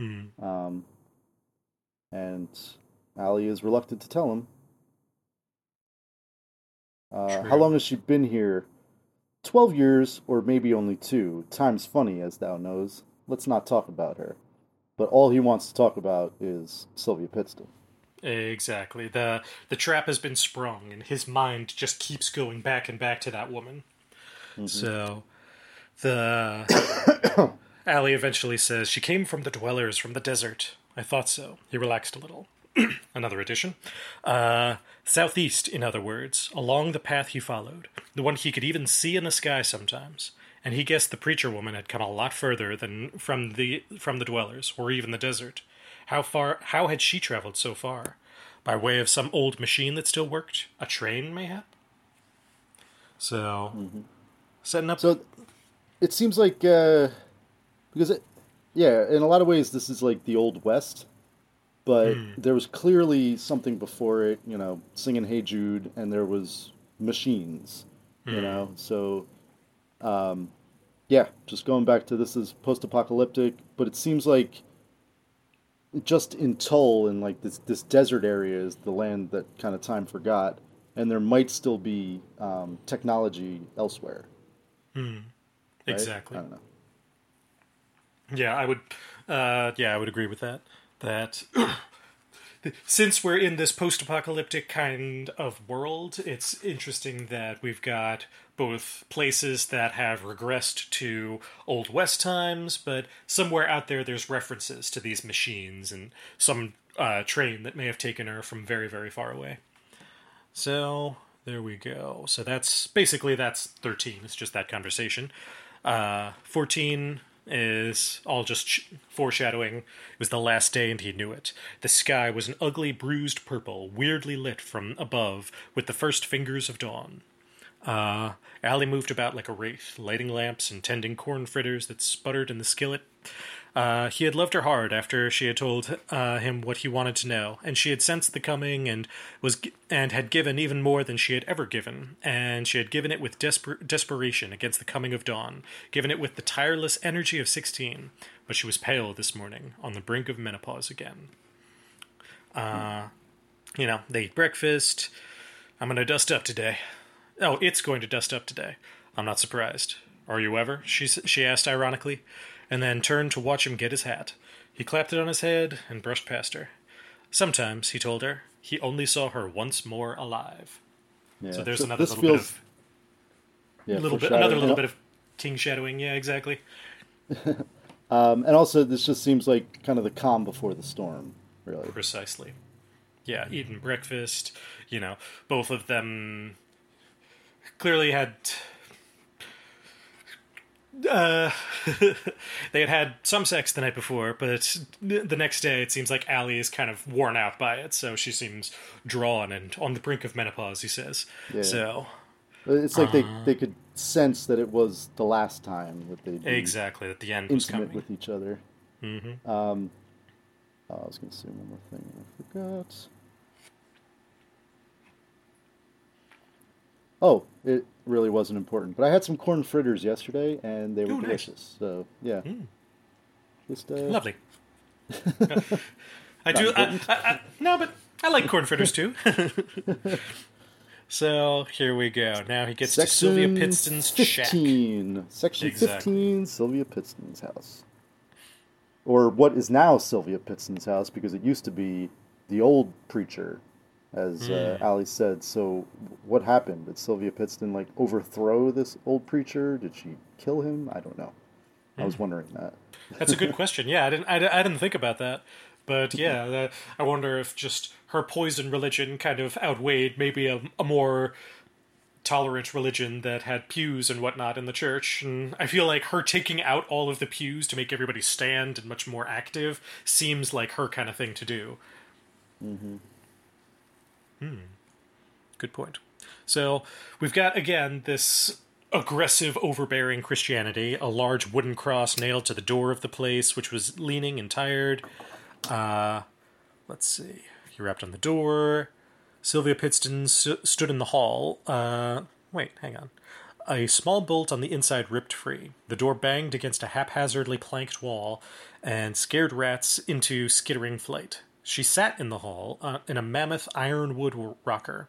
Hmm. Um, and Allie is reluctant to tell him. Uh, how long has she been here? Twelve years, or maybe only two. Time's funny, as thou knows. Let's not talk about her. But all he wants to talk about is Sylvia Pittston. Exactly. the The trap has been sprung, and his mind just keeps going back and back to that woman. Mm-hmm. So, the Allie eventually says she came from the dwellers from the desert. I thought so. He relaxed a little. Another addition. Uh, southeast, in other words, along the path he followed, the one he could even see in the sky sometimes. And he guessed the preacher woman had come a lot further than from the from the dwellers, or even the desert. How far? How had she traveled so far? By way of some old machine that still worked? A train, mayhap? So, setting up. So it seems like uh, because it, yeah, in a lot of ways this is like the old west, but there was clearly something before it. You know, singing "Hey Jude," and there was machines. You know, so um, yeah, just going back to this is post-apocalyptic, but it seems like just in Tull and like this this desert area is the land that kind of time forgot, and there might still be um, technology elsewhere. right? exactly. I don't know. Yeah, I would. Uh, yeah, I would agree with that. That since we're in this post-apocalyptic kind of world, it's interesting that we've got both places that have regressed to old west times, but somewhere out there there's references to these machines and some uh, train that may have taken her from very, very far away. So there we go. So that's basically that's thirteen. It's just that conversation. Uh, Fourteen is all just sh- foreshadowing. It was the last day, and he knew it. The sky was an ugly, bruised purple, weirdly lit from above with the first fingers of dawn. Uh, Allie moved about like a wraith, lighting lamps and tending corn fritters that sputtered in the skillet. Uh, he had loved her hard after she had told uh, him what he wanted to know, and she had sensed the coming and was and had given even more than she had ever given, and she had given it with desper- desperation against the coming of dawn, given it with the tireless energy of sixteen. But she was pale this morning, on the brink of menopause again. Uh, you know, they eat breakfast. I'm to dust up today. Oh, it's going to dust up today. I'm not surprised. Are you ever? She she asked ironically and then turned to watch him get his hat. He clapped it on his head and brushed past her. Sometimes, he told her, he only saw her once more alive. Yeah. So there's So another little feels- bit of Yeah, little bit, another little bit of king shadowing. Yeah, exactly. Um, and also, this just seems like kind of the calm before the storm, really. Precisely. Yeah, eating breakfast. You know, both of them clearly had. Uh, they had had some sex the night before, but the next day it seems like Allie is kind of worn out by it, so she seems drawn and on the brink of menopause. He says, Yeah. "So It's like they, Uh-huh. they could sense that it was the last time that they'd exactly that the end was coming." with each other. hmm Um, oh, I was going to say one more thing. I forgot. Oh, it really wasn't important. But I had some corn fritters yesterday, and they were Oh, nice. delicious. So yeah, Mm. just uh, Lovely. I do. I, I, I, no, but I like corn fritters too. so here we go. Now he gets to Sylvia Section Pittston's shack. fifteen. Section Exactly. fifteen. Sylvia Pittston's house, or what is now Sylvia Pittston's house, because it used to be the old preacher, as uh, Hmm. Allie said. So, what happened? Did Sylvia Pittston like overthrow this old preacher? Did she kill him? I don't know. I Hmm. was wondering that. That's a good question. Yeah, I didn't. I, I didn't think about that. But yeah, that, I wonder if just her poison religion kind of outweighed maybe a, a more tolerant religion that had pews and whatnot in the church. And I feel like her taking out all of the pews to make everybody stand and much more active seems like her kind of thing to do. Hmm. Good point. So we've got again this aggressive, overbearing Christianity, a large wooden cross nailed to the door of the place, which was leaning and tired. Uh, let's see. He rapped on the door. Sylvia Pittston s- stood in the hall. Uh, wait, hang on. A small bolt on the inside ripped free. The door banged against a haphazardly planked wall and scared rats into skittering flight. She sat in the hall uh, in a mammoth ironwood rocker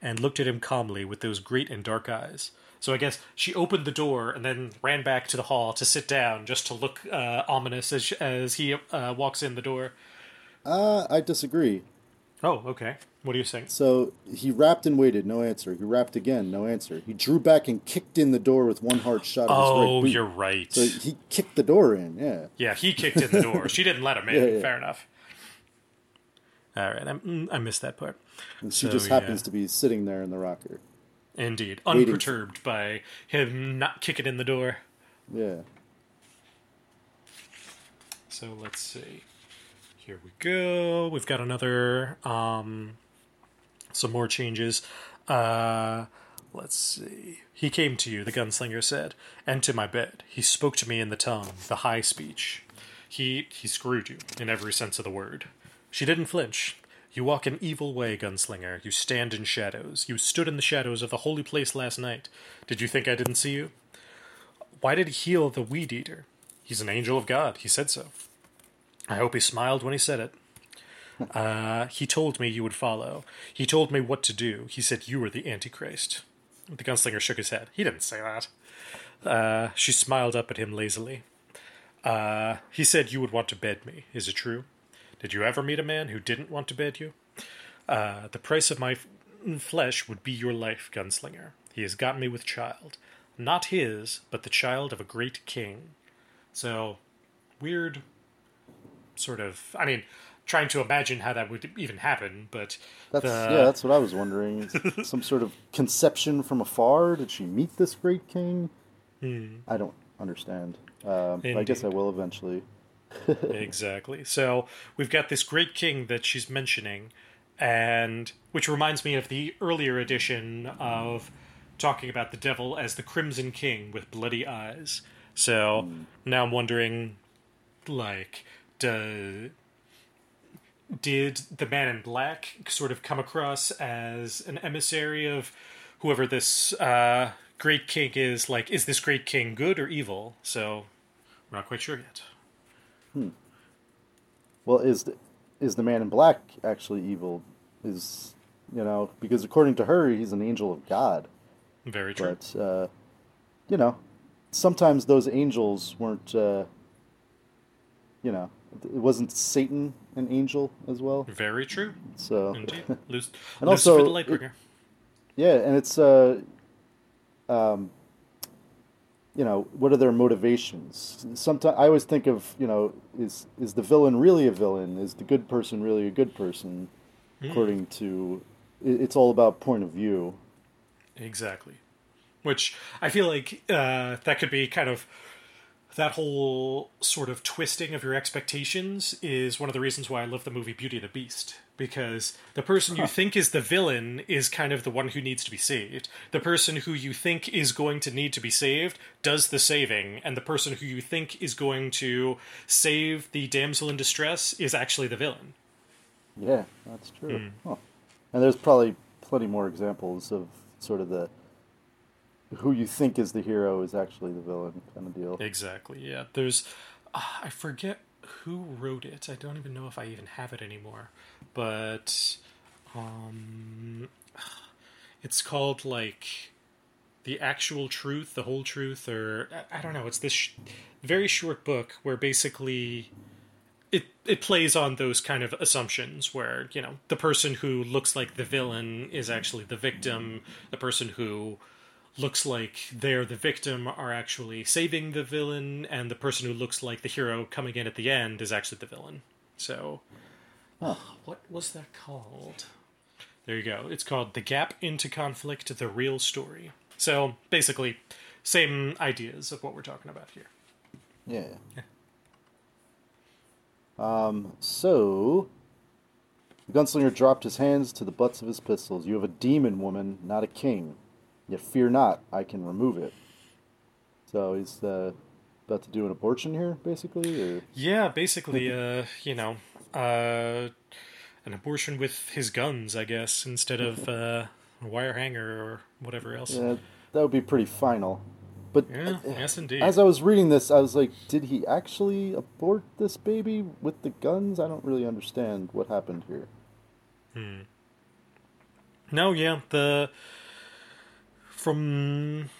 and looked at him calmly with those great and dark eyes. So I guess she opened the door and then ran back to the hall to sit down just to look uh, ominous as, as he uh, walks in the door. Uh, I disagree. Oh, okay. What do you think? So he rapped and waited, no answer. He rapped again, no answer. He drew back and kicked in the door with one hard shot of his right Oh, you're right. So he kicked the door in, yeah. Yeah, he kicked in the door. She didn't let him in. Yeah, yeah. Fair enough. All right, I, mm, I missed that part. And she So, just yeah. happens to be sitting there in the rocker. Indeed, unperturbed by him not kicking in the door. Yeah. So let's see. Here we go. We've got another, um, some more changes. Uh, let's see. He came to you, the gunslinger said, and to my bed. He spoke to me in the tongue, the high speech. He he screwed you in every sense of the word. She didn't flinch. You walk an evil way, gunslinger. You stand in shadows. You stood in the shadows of the holy place last night. Did you think I didn't see you? Why did he heal the weed eater? He's an angel of God. He said so. I hope he smiled when he said it. Uh, he told me you would follow. He told me what to do. He said you were the Antichrist. The gunslinger shook his head. He didn't say that. Uh, she smiled up at him lazily. Uh, he said you would want to bed me. Is it true? Did you ever meet a man who didn't want to bed you? Uh, the price of my f- flesh would be your life, gunslinger. He has got me with child. Not his, but the child of a great king. So, weird sort of. I mean, trying to imagine how that would even happen, but That's the, yeah, that's what I was wondering. Some sort of conception from afar. Did she meet this great king? I don't understand. Um, I guess I will eventually. Exactly. So we've got this great king that she's mentioning, and which reminds me of the earlier edition of talking about the devil as the Crimson King with bloody eyes. So now I'm wondering, like, do, did the Man in Black sort of come across as an emissary of whoever this uh, Great King is? Like, is this Great King good or evil? So we're not quite sure yet. Well, is the, is the man in black actually evil? Is you know because according to her, he's an angel of God. Very true. But uh, you know, sometimes those angels weren't. Uh, you know, it wasn't Satan an angel as well. Very true. So Indeed. Luc- And also, the Lightbringer. yeah, and it's uh, um, you know, what are their motivations? Sometimes I always think of you know, is is the villain really a villain? Is the good person really a good person? According to, it's all about point of view. Exactly. Which I feel like uh, that could be kind of that whole sort of twisting of your expectations is one of the reasons why I love the movie Beauty and the Beast. Because the person you think is the villain is kind of the one who needs to be saved. The person who you think is going to need to be saved does the saving, and the person who you think is going to save the damsel in distress is actually the villain. Yeah, that's true. Hmm. Huh. And there's probably plenty more examples of sort of the who you think is the hero is actually the villain kind of deal. Exactly. Yeah. There's, I forget who wrote it. I don't even know if I even have it anymore. But, um, it's called like the actual truth, the whole truth, or I- I don't know. It's this sh- very short book where basically it it plays on those kind of assumptions where you know the person who looks like the villain is actually the victim the person who looks like they're the victim are actually saving the villain and the person who looks like the hero coming in at the end is actually the villain. So what was that called? There you go. It's called the gap into conflict the real story. So basically same ideas of what we're talking about here. Yeah. Um, so, the gunslinger dropped his hands to the butts of his pistols. You have a demon woman, not a king. Yet fear not, I can remove it. So he's uh, about to do an abortion here, basically, or Yeah, basically, uh, you know, uh, an abortion with his guns, I guess, instead of uh, a wire hanger or whatever else. yeah, that would be pretty final. But Yeah, yes, indeed. as I was reading this, I was like, did he actually abort this baby with the guns? I don't really understand what happened here. Hmm. No, yeah, the from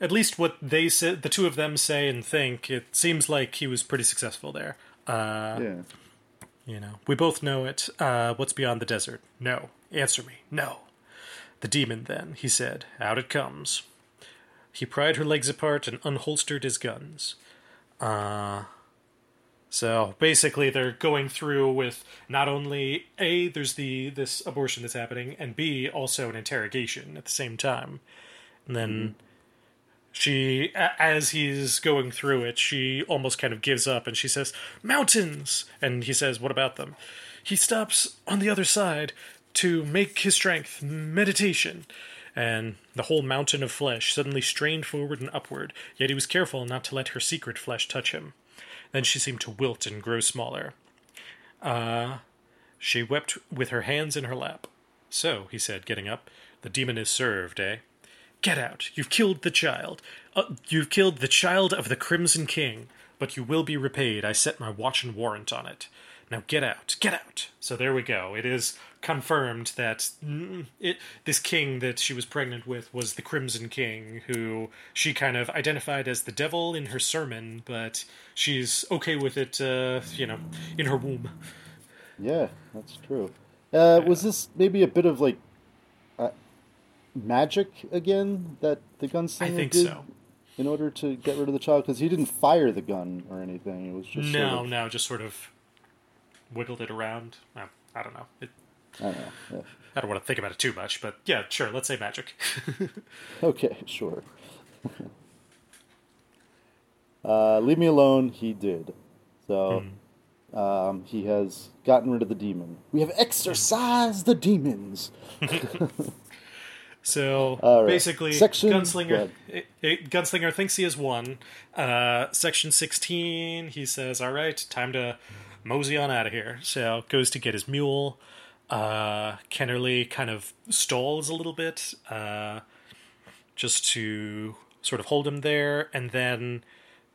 at least what they said, the two of them say and think, it seems like he was pretty successful there. Uh, Yeah. You know, we both know it. Uh, what's beyond the desert? No. Answer me. No. The demon, then, he said. Out it comes. He pried her legs apart and unholstered his guns. Uh, so basically, they're going through with not only A, there's the this abortion that's happening, and B, also an interrogation at the same time. And then she a- as he's going through it she almost kind of gives up and she says mountains! And he says what about them? He stops on the other side to make his strength meditation. And the whole mountain of flesh suddenly strained forward and upward yet he was careful not to let her secret flesh touch him. Then she seemed to wilt and grow smaller. Uh she wept with her hands in her lap. So he said getting up the demon is served eh Get out. You've killed the child. Uh, you've killed the child of the Crimson King. But you will be repaid. I set my watch and warrant on it. Now get out. Get out. So there we go. It is confirmed that mm, it this king that she was pregnant with was the Crimson King, who she kind of identified as the devil in her sermon, but she's okay with it, uh, you know, in her womb. Yeah, that's true. Uh, was this maybe a bit of like magic again that the gunslinger I think did so. in order to get rid of the child? Because he didn't fire the gun or anything. It was just No, Sort of, no, just sort of wiggled it around. Uh, I don't know. It, I don't know. Yeah. I don't want to think about it too much, but yeah, sure. Let's say magic. Okay, sure. uh, leave me alone. He did. So um, he has gotten rid of the demon. We have exorcised the demons. So right. basically, Section- Gunslinger it- it- Gunslinger thinks he has won. Uh, section sixteen, he says, "All right, time to mosey on out of here." So goes to get his mule. Uh, Kennerly kind of stalls a little bit, uh, just to sort of hold him there, and then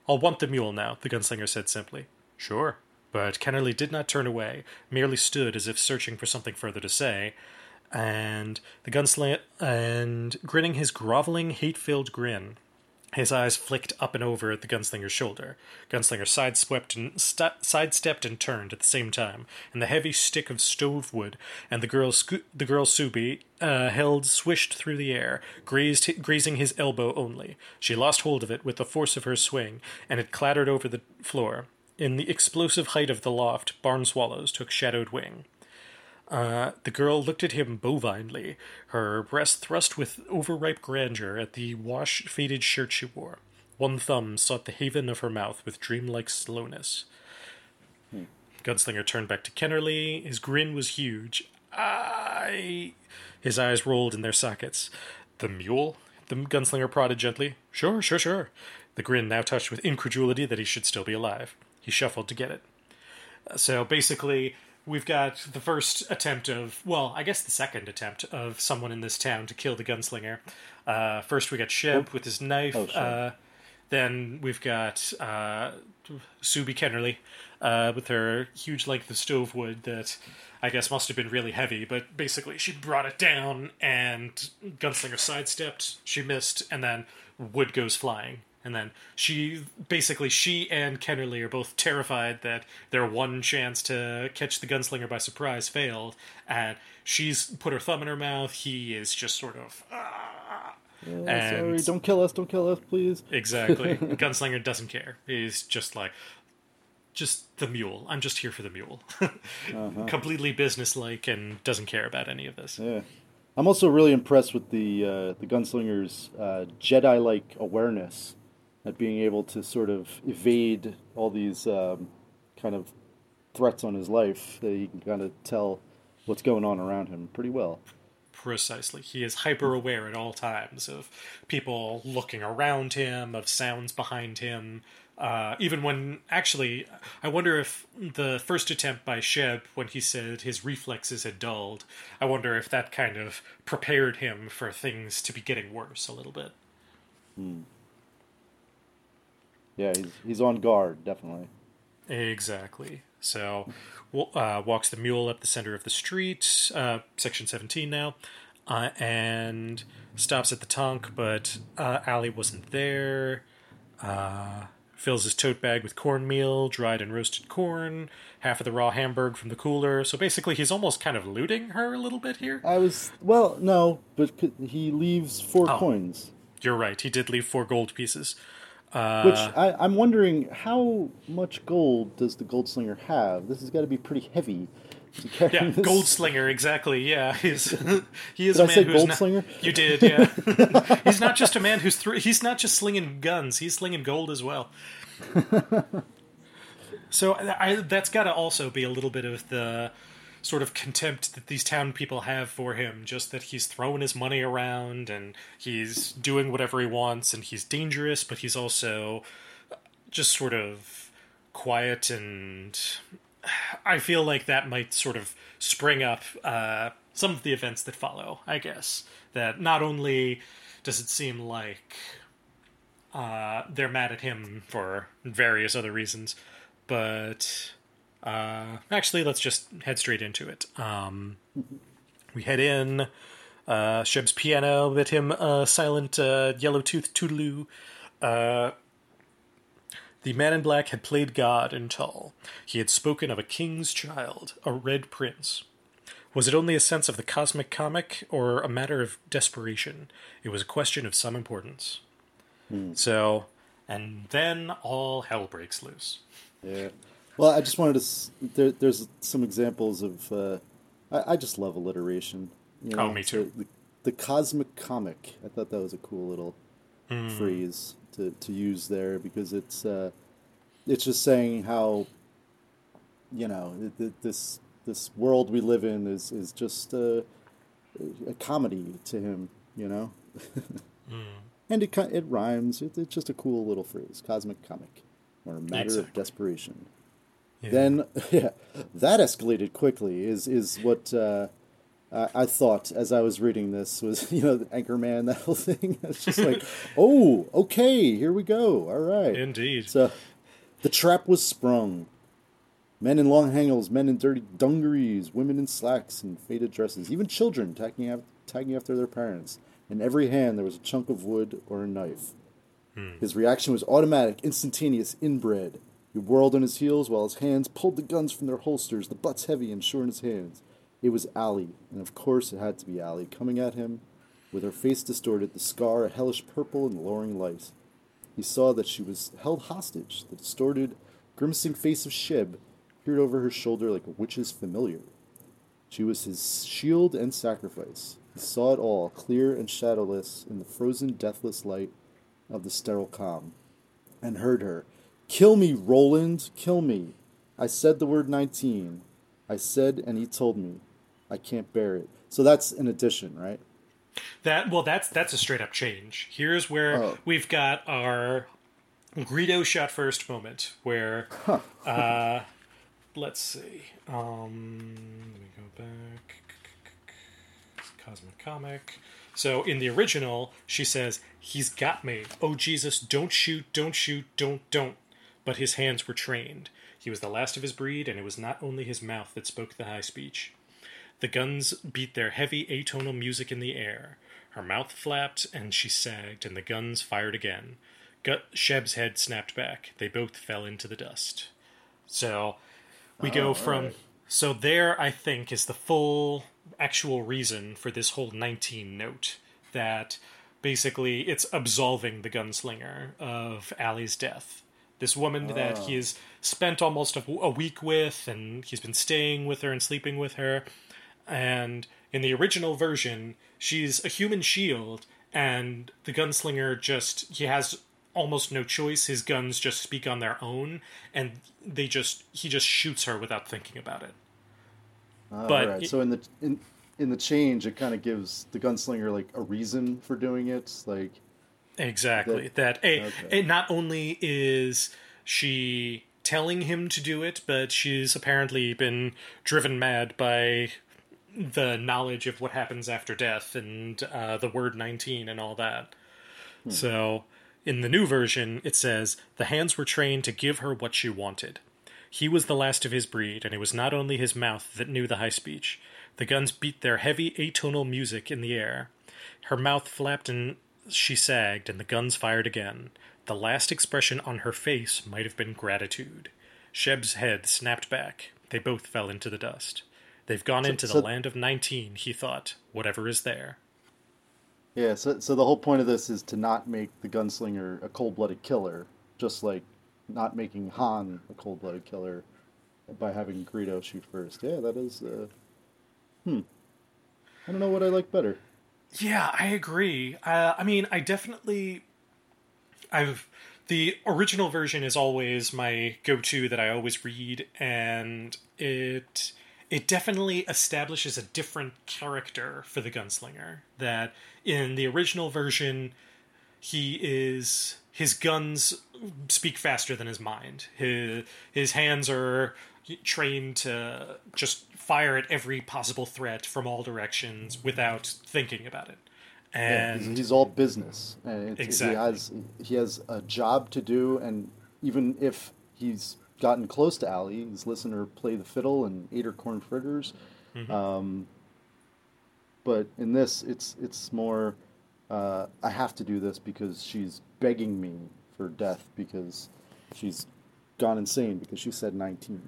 I'll want the mule now. The gunslinger said simply. Sure. But Kennerly did not turn away, merely stood as if searching for something further to say, and the gunslinger and grinning his groveling, hate-filled grin. His eyes flicked up and over at the gunslinger's shoulder. Gunslinger sideswept and st- sidestepped and turned at the same time, and the heavy stick of stove wood and the girl sco- the girl Soobie uh, held swished through the air, grazed grazing his elbow only. She lost hold of it with the force of her swing, and it clattered over the floor. In the explosive height of the loft, barn swallows took shadowed wing. Uh, the girl looked at him bovinely, her breast thrust with overripe grandeur at the wash faded shirt she wore. One thumb sought the haven of her mouth with dreamlike slowness. Gunslinger turned back to Kennerly. His grin was huge. I. His eyes rolled in their sockets. The mule? The gunslinger prodded gently. Sure, sure, sure. The grin now touched with incredulity that he should still be alive. He shuffled to get it. So basically, we've got the first attempt of, well, I guess the second attempt of someone in this town to kill the gunslinger. Uh, first, we got Sheb with his knife. Oh, uh, then we've got uh, Soobie Kennerly uh, with her huge length of stove wood that I guess must have been really heavy, but basically she brought it down and Gunslinger sidestepped, she missed, and then wood goes flying. And then she basically she and Kennerly are both terrified that their one chance to catch the gunslinger by surprise failed, and she's put her thumb in her mouth. He is just sort of ah. Yeah, And- sorry, don't kill us, don't kill us, please. Exactly. Gunslinger doesn't care. He's just like, just the mule. I'm just here for the mule. Completely businesslike and doesn't care about any of this. Yeah. I'm also really impressed with the uh, the gunslinger's uh, Jedi-like awareness at being able to sort of evade all these um, kind of threats on his life. That he can kind of tell what's going on around him pretty well. Precisely. He is hyper aware at all times of people looking around him, of sounds behind him. Uh, even when, actually, I wonder if the first attempt by Sheb, when he said his reflexes had dulled, I wonder if that kind of prepared him for things to be getting worse a little bit. Yeah, he's he's on guard definitely. Exactly. So, uh, walks the mule up the center of the street, uh, section 17 now, uh, and stops at the tonk, but uh, Allie wasn't there. Uh, fills his tote bag with cornmeal, dried and roasted corn, half of the raw hamburg from the cooler. So basically, he's almost kind of looting her a little bit here. I was well, no, but he leaves four Oh. coins, You're right. He did leave four gold pieces. Which Uh, I, I'm wondering how much gold does the goldslinger have? This has got to be pretty heavy. To carry Yeah, this. gold slinger, exactly. Yeah, he's he is Did a I man say who's gold not? You did, yeah. he's not just a man who's thr he's not just slinging guns; he's slinging gold as well. so I, that's got to also be a little bit of the sort of contempt that these town people have for him. Just that he's throwing his money around and he's doing whatever he wants, and he's dangerous, but he's also just sort of quiet and I feel like that might sort of spring up uh, some of the events that follow. I guess that not only does it seem like uh, they're mad at him for various other reasons, but uh, actually, let's just head straight into it. Um, we head in. Uh, Sheb's piano bit him a silent uh, yellow tooth toodaloo. Uh, the man in black had played God in Tull. He had spoken of a king's child, a red prince. Was it only a sense of the cosmic comic, or a matter of desperation? It was a question of some importance. So, and then all hell breaks loose. Yeah. Well, I just wanted to. There, there's some examples of. Uh, I, I just love alliteration. You Oh, me too. The, the cosmic comic. I thought that was a cool little Hmm. phrase to, to use there because it's uh, it's just saying how you know th- th- this this world we live in is is just uh, a comedy to him. you know. And it it rhymes. It, it's just a cool little phrase, cosmic comic, or a matter of desperation. Yeah. Then, yeah, that escalated quickly. Is is what uh, I, I thought as I was reading this was you know the Anchorman that whole thing. It's just like, oh, okay, here we go. All right. Indeed. So, the trap was sprung. Men in long hangles, men in dirty dungarees, women in slacks and faded dresses, even children tagging, af- tagging after their parents. In every hand there was a chunk of wood or a knife. His reaction was automatic, instantaneous, inbred. He whirled on his heels while his hands pulled the guns from their holsters, the butts heavy and sure in his hands. It was Allie, and of course it had to be Allie, coming at him with her face distorted, the scar a hellish purple in the lowering light. He saw that she was held hostage. The distorted, grimacing face of Sheb peered over her shoulder like a witch's familiar. She was his shield and sacrifice. He saw it all, clear and shadowless, in the frozen, deathless light of the sterile calm, and heard her, Kill me, Roland, kill me. I said the word 19. I said, and he told me. I can't bear it. So that's an addition, right? That well, that's that's a straight up change. Here's where Oh. we've got our Greedo shot first moment, where uh, let's see. Um, let me go back. Cosmic comic. So in the original, she says, "He's got me. Oh Jesus, don't shoot, don't shoot, don't, don't." But his hands were trained. He was the last of his breed, and it was not only his mouth that spoke the high speech. The guns beat their heavy atonal music in the air. Her mouth flapped, and she sagged, and the guns fired again. Gut Sheb's head snapped back. They both fell into the dust. So we go from. right. So there, I think, is the full actual reason for this whole 19 note. That basically it's absolving the gunslinger of Allie's death. This woman that he's ah. spent almost a, a week with, and he's been staying with her and sleeping with her. And in the original version, she's a human shield, and the gunslinger just he has almost no choice. His guns just speak on their own, and they just he just shoots her without thinking about it. All But right. it- so in the in in the change, it kind of gives the gunslinger like a reason for doing it. Like, Exactly. That, a, okay. a- not only is she telling him to do it, but she's apparently been driven mad by the knowledge of what happens after death and uh, the word 19 and all that. Hmm. So, in the new version, it says the hands were trained to give her what she wanted. He was the last of his breed, and it was not only his mouth that knew the high speech. The guns beat their heavy atonal music in the air. Her mouth flapped and she sagged, and the guns fired again. The last expression on her face might have been gratitude. Sheb's head snapped back. They both fell into the dust. They've gone into the so- land of nineteen, he thought. Whatever is there. yeah. So so the whole point of this is to not make the gunslinger a cold-blooded killer, just like not making Han a cold-blooded killer by having Greedo shoot first. Yeah, that is. Uh, hmm. I don't know what I like better. Yeah, I agree. Uh, I mean, I definitely, I've the original version is always my go-to that I always read, and it it definitely establishes a different character for the gunslinger. That in the original version, he is his guns speak faster than his mind. His his hands are trained to just fire at every possible threat from all directions without thinking about it. Yeah, he's, he's all business, and Exactly. he has he has a job to do, and even if he's gotten close to Allie, he's listened to her play the fiddle and ate her corn fritters. Mm-hmm. Um, but in this, it's it's more uh, I have to do this because she's begging me for death because she's gone insane because she said nineteen.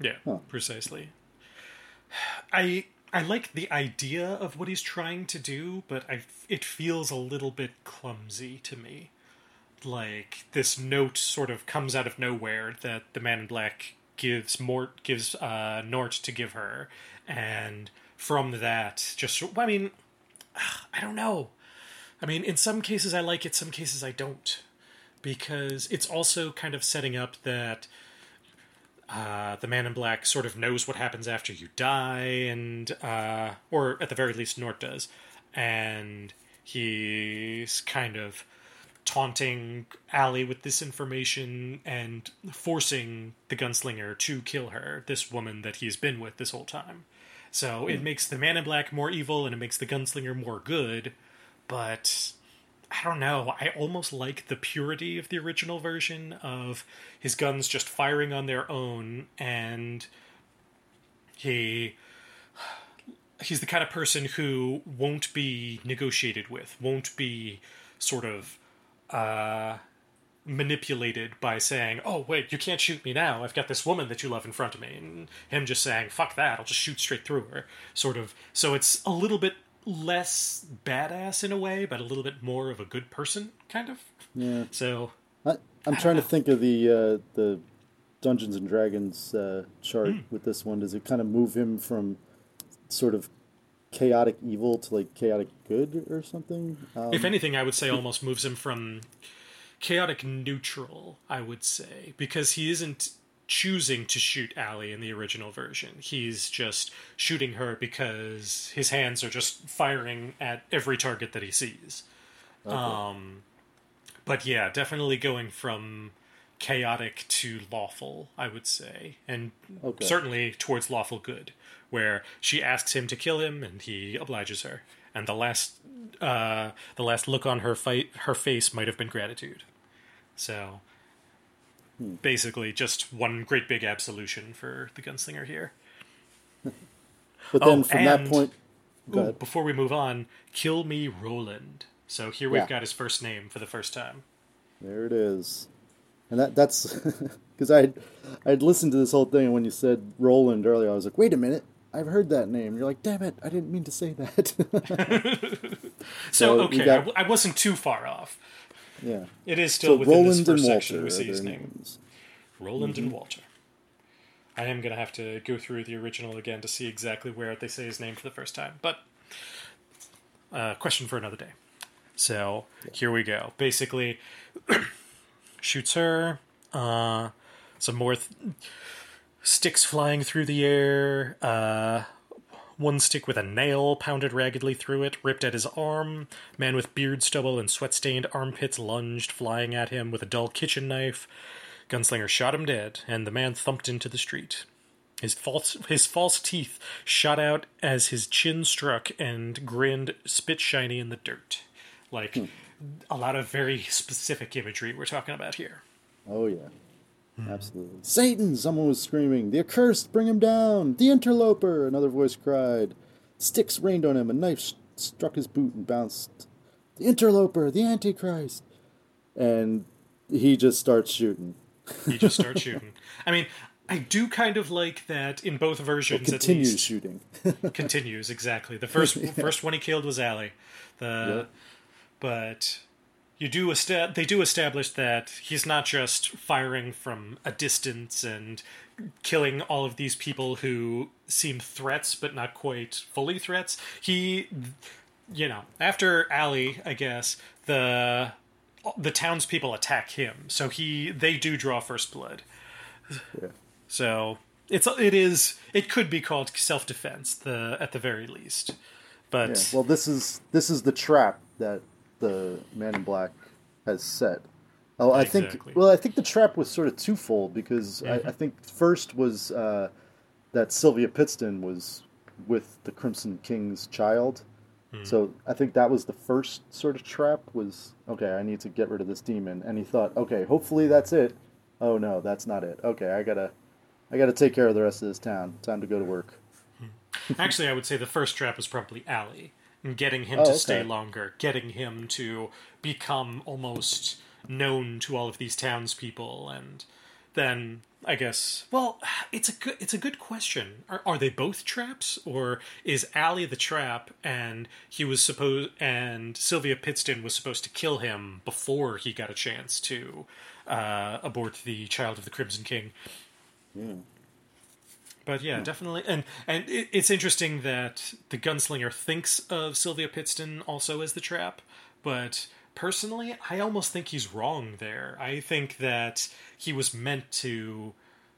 yeah, Huh. precisely. I I like the idea of what he's trying to do, but I it feels a little bit clumsy to me. Like this note sort of comes out of nowhere that the Man in Black gives Mort gives uh, Nort to give her, and from that, just I mean, I don't know. I mean, in some cases I like it, some cases I don't, because it's also kind of setting up that uh, the Man in Black sort of knows what happens after you die, and uh, or at the very least, Nort does, and he's kind of taunting Allie with this information and forcing the gunslinger to kill her, this woman that he's been with this whole time. So it makes the man in black more evil and it makes the gunslinger more good, but I don't know. I almost like the purity of the original version of his guns just firing on their own and he he's the kind of person who won't be negotiated with, won't be sort of uh, manipulated by saying, "Oh, wait, you can't shoot me now. I've got this woman that you love in front of me," and him just saying, "Fuck that. I'll just shoot straight through her." Sort of. So it's a little bit less badass in a way, but a little bit more of a good person, kind of. Yeah. So I, I'm trying to think of the uh, the Dungeons and Dragons uh, chart Hmm. with this one. Does it kind of move him from sort of chaotic evil to like chaotic good or something? Um, if anything, I would say almost moves him from chaotic neutral, I would say, because he isn't choosing to shoot Allie in the original version. He's just shooting her because his hands are just firing at every target that he sees. Um, but yeah, definitely going from chaotic to lawful, I would say, and Okay. certainly towards lawful good, where she asks him to kill him and he obliges her. And the last, uh, the last look on her fight, her face might have been gratitude. So, basically, just one great big absolution for the gunslinger here. but then oh, from that point, Ooh, before we move on, kill me Roland. So here we've Yeah. got his first name for the first time. There it is. And that that's because I I'd listened to this whole thing and when you said Roland earlier, I was like, wait a minute, I've heard that name. You're like, damn it, I didn't mean to say that. So, So okay, I got- w- I, wasn't too far off. Yeah. It is still So within this Roland and first Walter section we see his name. names. Roland Mm-hmm. and Walter. I am going to have to go through the original again to see exactly where they say his name for the first time. But, uh, question for another day. So, here we go. Basically, shoots her. Uh, some more th- sticks flying through the air. Uh, one stick with a nail pounded raggedly through it, ripped at his arm. Man with beard stubble and sweat stained armpits lunged, flying at him with a dull kitchen knife. Gunslinger shot him dead, and the man thumped into the street. His false his false teeth shot out as his chin struck and grinned spit shiny in the dirt. Like hmm. a lot of very specific imagery we're talking about here. Oh yeah. Hmm. Absolutely. Satan, someone was screaming. The accursed, bring him down. The interloper, another voice cried. Sticks rained on him, a knife st- struck his boot and bounced. The interloper, the antichrist. And he just starts shooting. He just starts shooting. I mean, I do kind of like that in both versions. at Continues least. shooting. continues exactly. The first first one he killed was Allie. The Yep. but you do esta- they do establish that he's not just firing from a distance and killing all of these people who seem threats but not quite fully threats. He you know, after Allie, I guess, the the townspeople attack him. So he they do draw first blood. Yeah. So it's it is it could be called self defense the at the very least, but Yeah. Well, this is this is the trap that the Man in Black has set. Oh, I think. Well, I think the trap was sort of twofold because I, mm-hmm. I think first was uh, that Sylvia Pittston was with the Crimson King's child. Mm-hmm. So I think that was the first sort of trap. Was okay. I need to get rid of this demon, and he thought, okay, hopefully that's it. Oh no, that's not it. Okay, I gotta, I gotta take care of the rest of this town. Time to go to work. Hmm. actually I would say the first trap was probably Allie and getting him Oh, to okay. stay longer, getting him to become almost known to all of these townspeople, and then I guess well it's a good it's a good question. Are, are they both traps, or is Allie the trap and he was supposed and Sylvia Pittston was supposed to kill him before he got a chance to uh, abort the child of the Crimson King? But yeah, definitely, and and it, it's interesting that the gunslinger thinks of Sylvia Pittston also as the trap, but personally, I almost think he's wrong there. I think that he was meant to,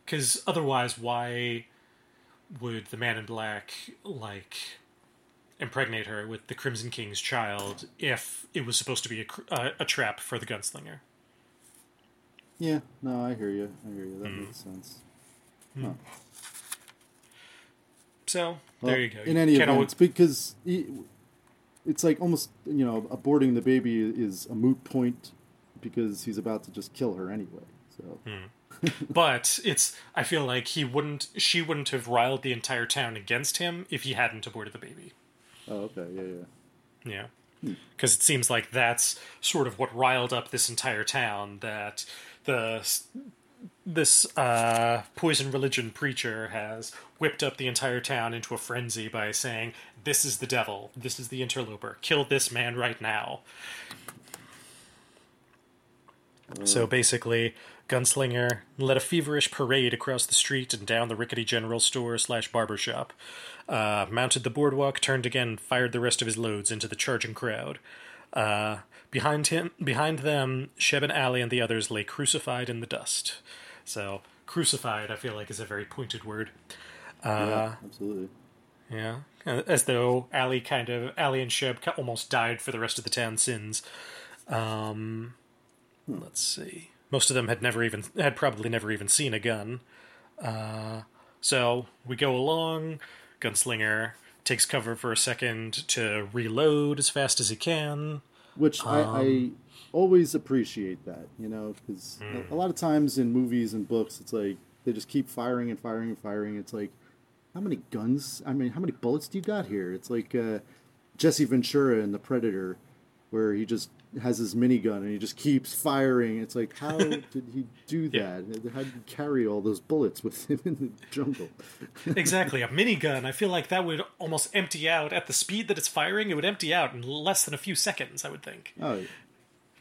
because otherwise, why would the Man in Black like impregnate her with the Crimson King's child if it was supposed to be a, uh, a trap for the gunslinger. Yeah, no, I hear you. I hear you. That makes sense. Huh. So Well, there you go. In any event, always- it's because it's like almost you know aborting the baby is a moot point because he's about to just kill her anyway. So hmm. but it's I feel like he wouldn't she wouldn't have riled the entire town against him if he hadn't aborted the baby. oh okay yeah yeah Yeah. Hmm. Because it seems like that's sort of what riled up this entire town that the this uh, poison religion preacher has whipped up the entire town into a frenzy by saying, "This is the devil. This is the interloper. Kill this man right now." So basically, Gunslinger led a feverish parade across the street and down the rickety general store slash barber shop. Uh, mounted the boardwalk, turned again, fired the rest of his loads into the charging crowd. Uh, behind him, behind them, Sheb and Allie and the others lay crucified in the dust. So, crucified, I feel like, is a very pointed word. yeah absolutely Yeah, as though Allie kind of Allie and Sheb almost died for the rest of the town's sins. Um, let's see. Most of them had never even had probably never even seen a gun. Uh, so we go along. Gunslinger takes cover for a second to reload as fast as he can. which I, I always appreciate that you know because a, a lot of times in movies and books it's like they just keep firing and firing and firing it's like how many guns i mean how many bullets do you got here it's like uh, jesse ventura in the predator where he just has his minigun and he just keeps firing it's like how did he do that how did he carry all those bullets with him in the jungle exactly, a minigun. I feel like that would almost empty out at the speed that it's firing. It would empty out in less than a few seconds. I would think. Oh,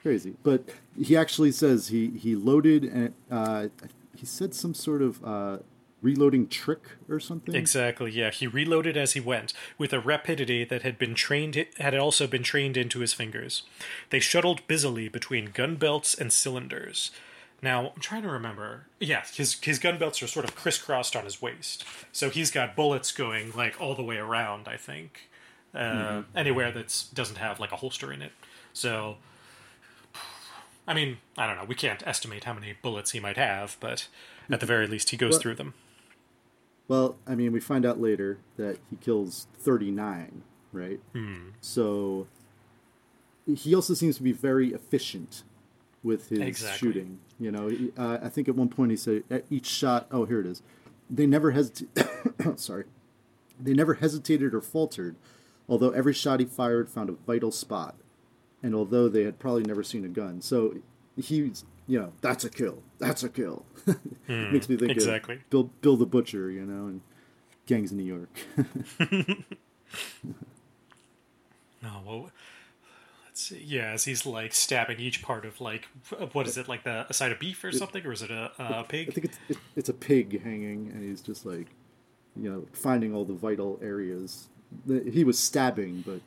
crazy! But he actually says he he loaded and uh, he said some sort of uh, reloading trick or something. Exactly. Yeah, he reloaded as he went with a rapidity that had been trained had also been trained into his fingers. They shuttled busily between gun belts and cylinders. Now I'm trying to remember. Yeah, his his gun belts are sort of crisscrossed on his waist, so he's got bullets going like all the way around. I think uh, anywhere that doesn't have like a holster in it. So, I mean, I don't know. We can't estimate how many bullets he might have, but at the very least, he goes Well- through them. Well, I mean, we find out later that he kills thirty nine, right? Hmm. So he also seems to be very efficient with his Exactly. shooting. You know, uh, I think at one point he said at each shot. Oh, here it is. They never hesitated. sorry, they never hesitated or faltered. Although every shot he fired found a vital spot, and although they had probably never seen a gun, so he's you know that's a kill. That's a kill. Hmm, Makes me think exactly. of Bill Bill the Butcher, you know, and Gangs in New York. No, well, let's see. Yeah, as he's like stabbing each part of like what is it like the a side of beef or something, or is it a, a I pig? I think it's it, it's a pig hanging, and he's just like, you know, finding all the vital areas. He was stabbing, but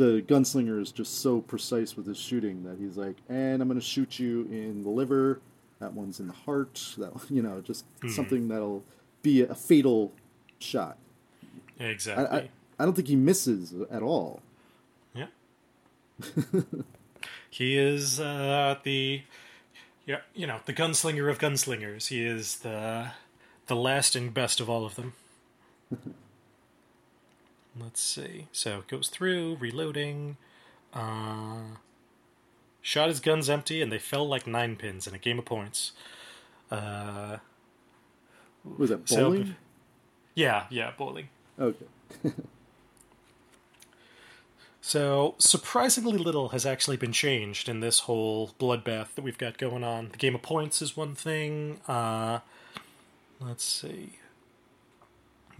the gunslinger is just so precise with his shooting that he's like, and I'm going to shoot you in the liver. That one's in the heart. That you know, just something that'll be a fatal shot. I, Exactly. I I don't think he misses at all. yeah. he is uh, the yeah, you know, the gunslinger of gunslingers. He is the the last and best of all of them. Let's see. So it goes through, reloading. Uh, shot his guns empty, and they fell like nine pins in a game of points. Uh, Was that So- bowling? yeah, yeah, bowling. Okay. So, surprisingly little has actually been changed in this whole bloodbath that we've got going on. The game of points is one thing. Uh, let's see.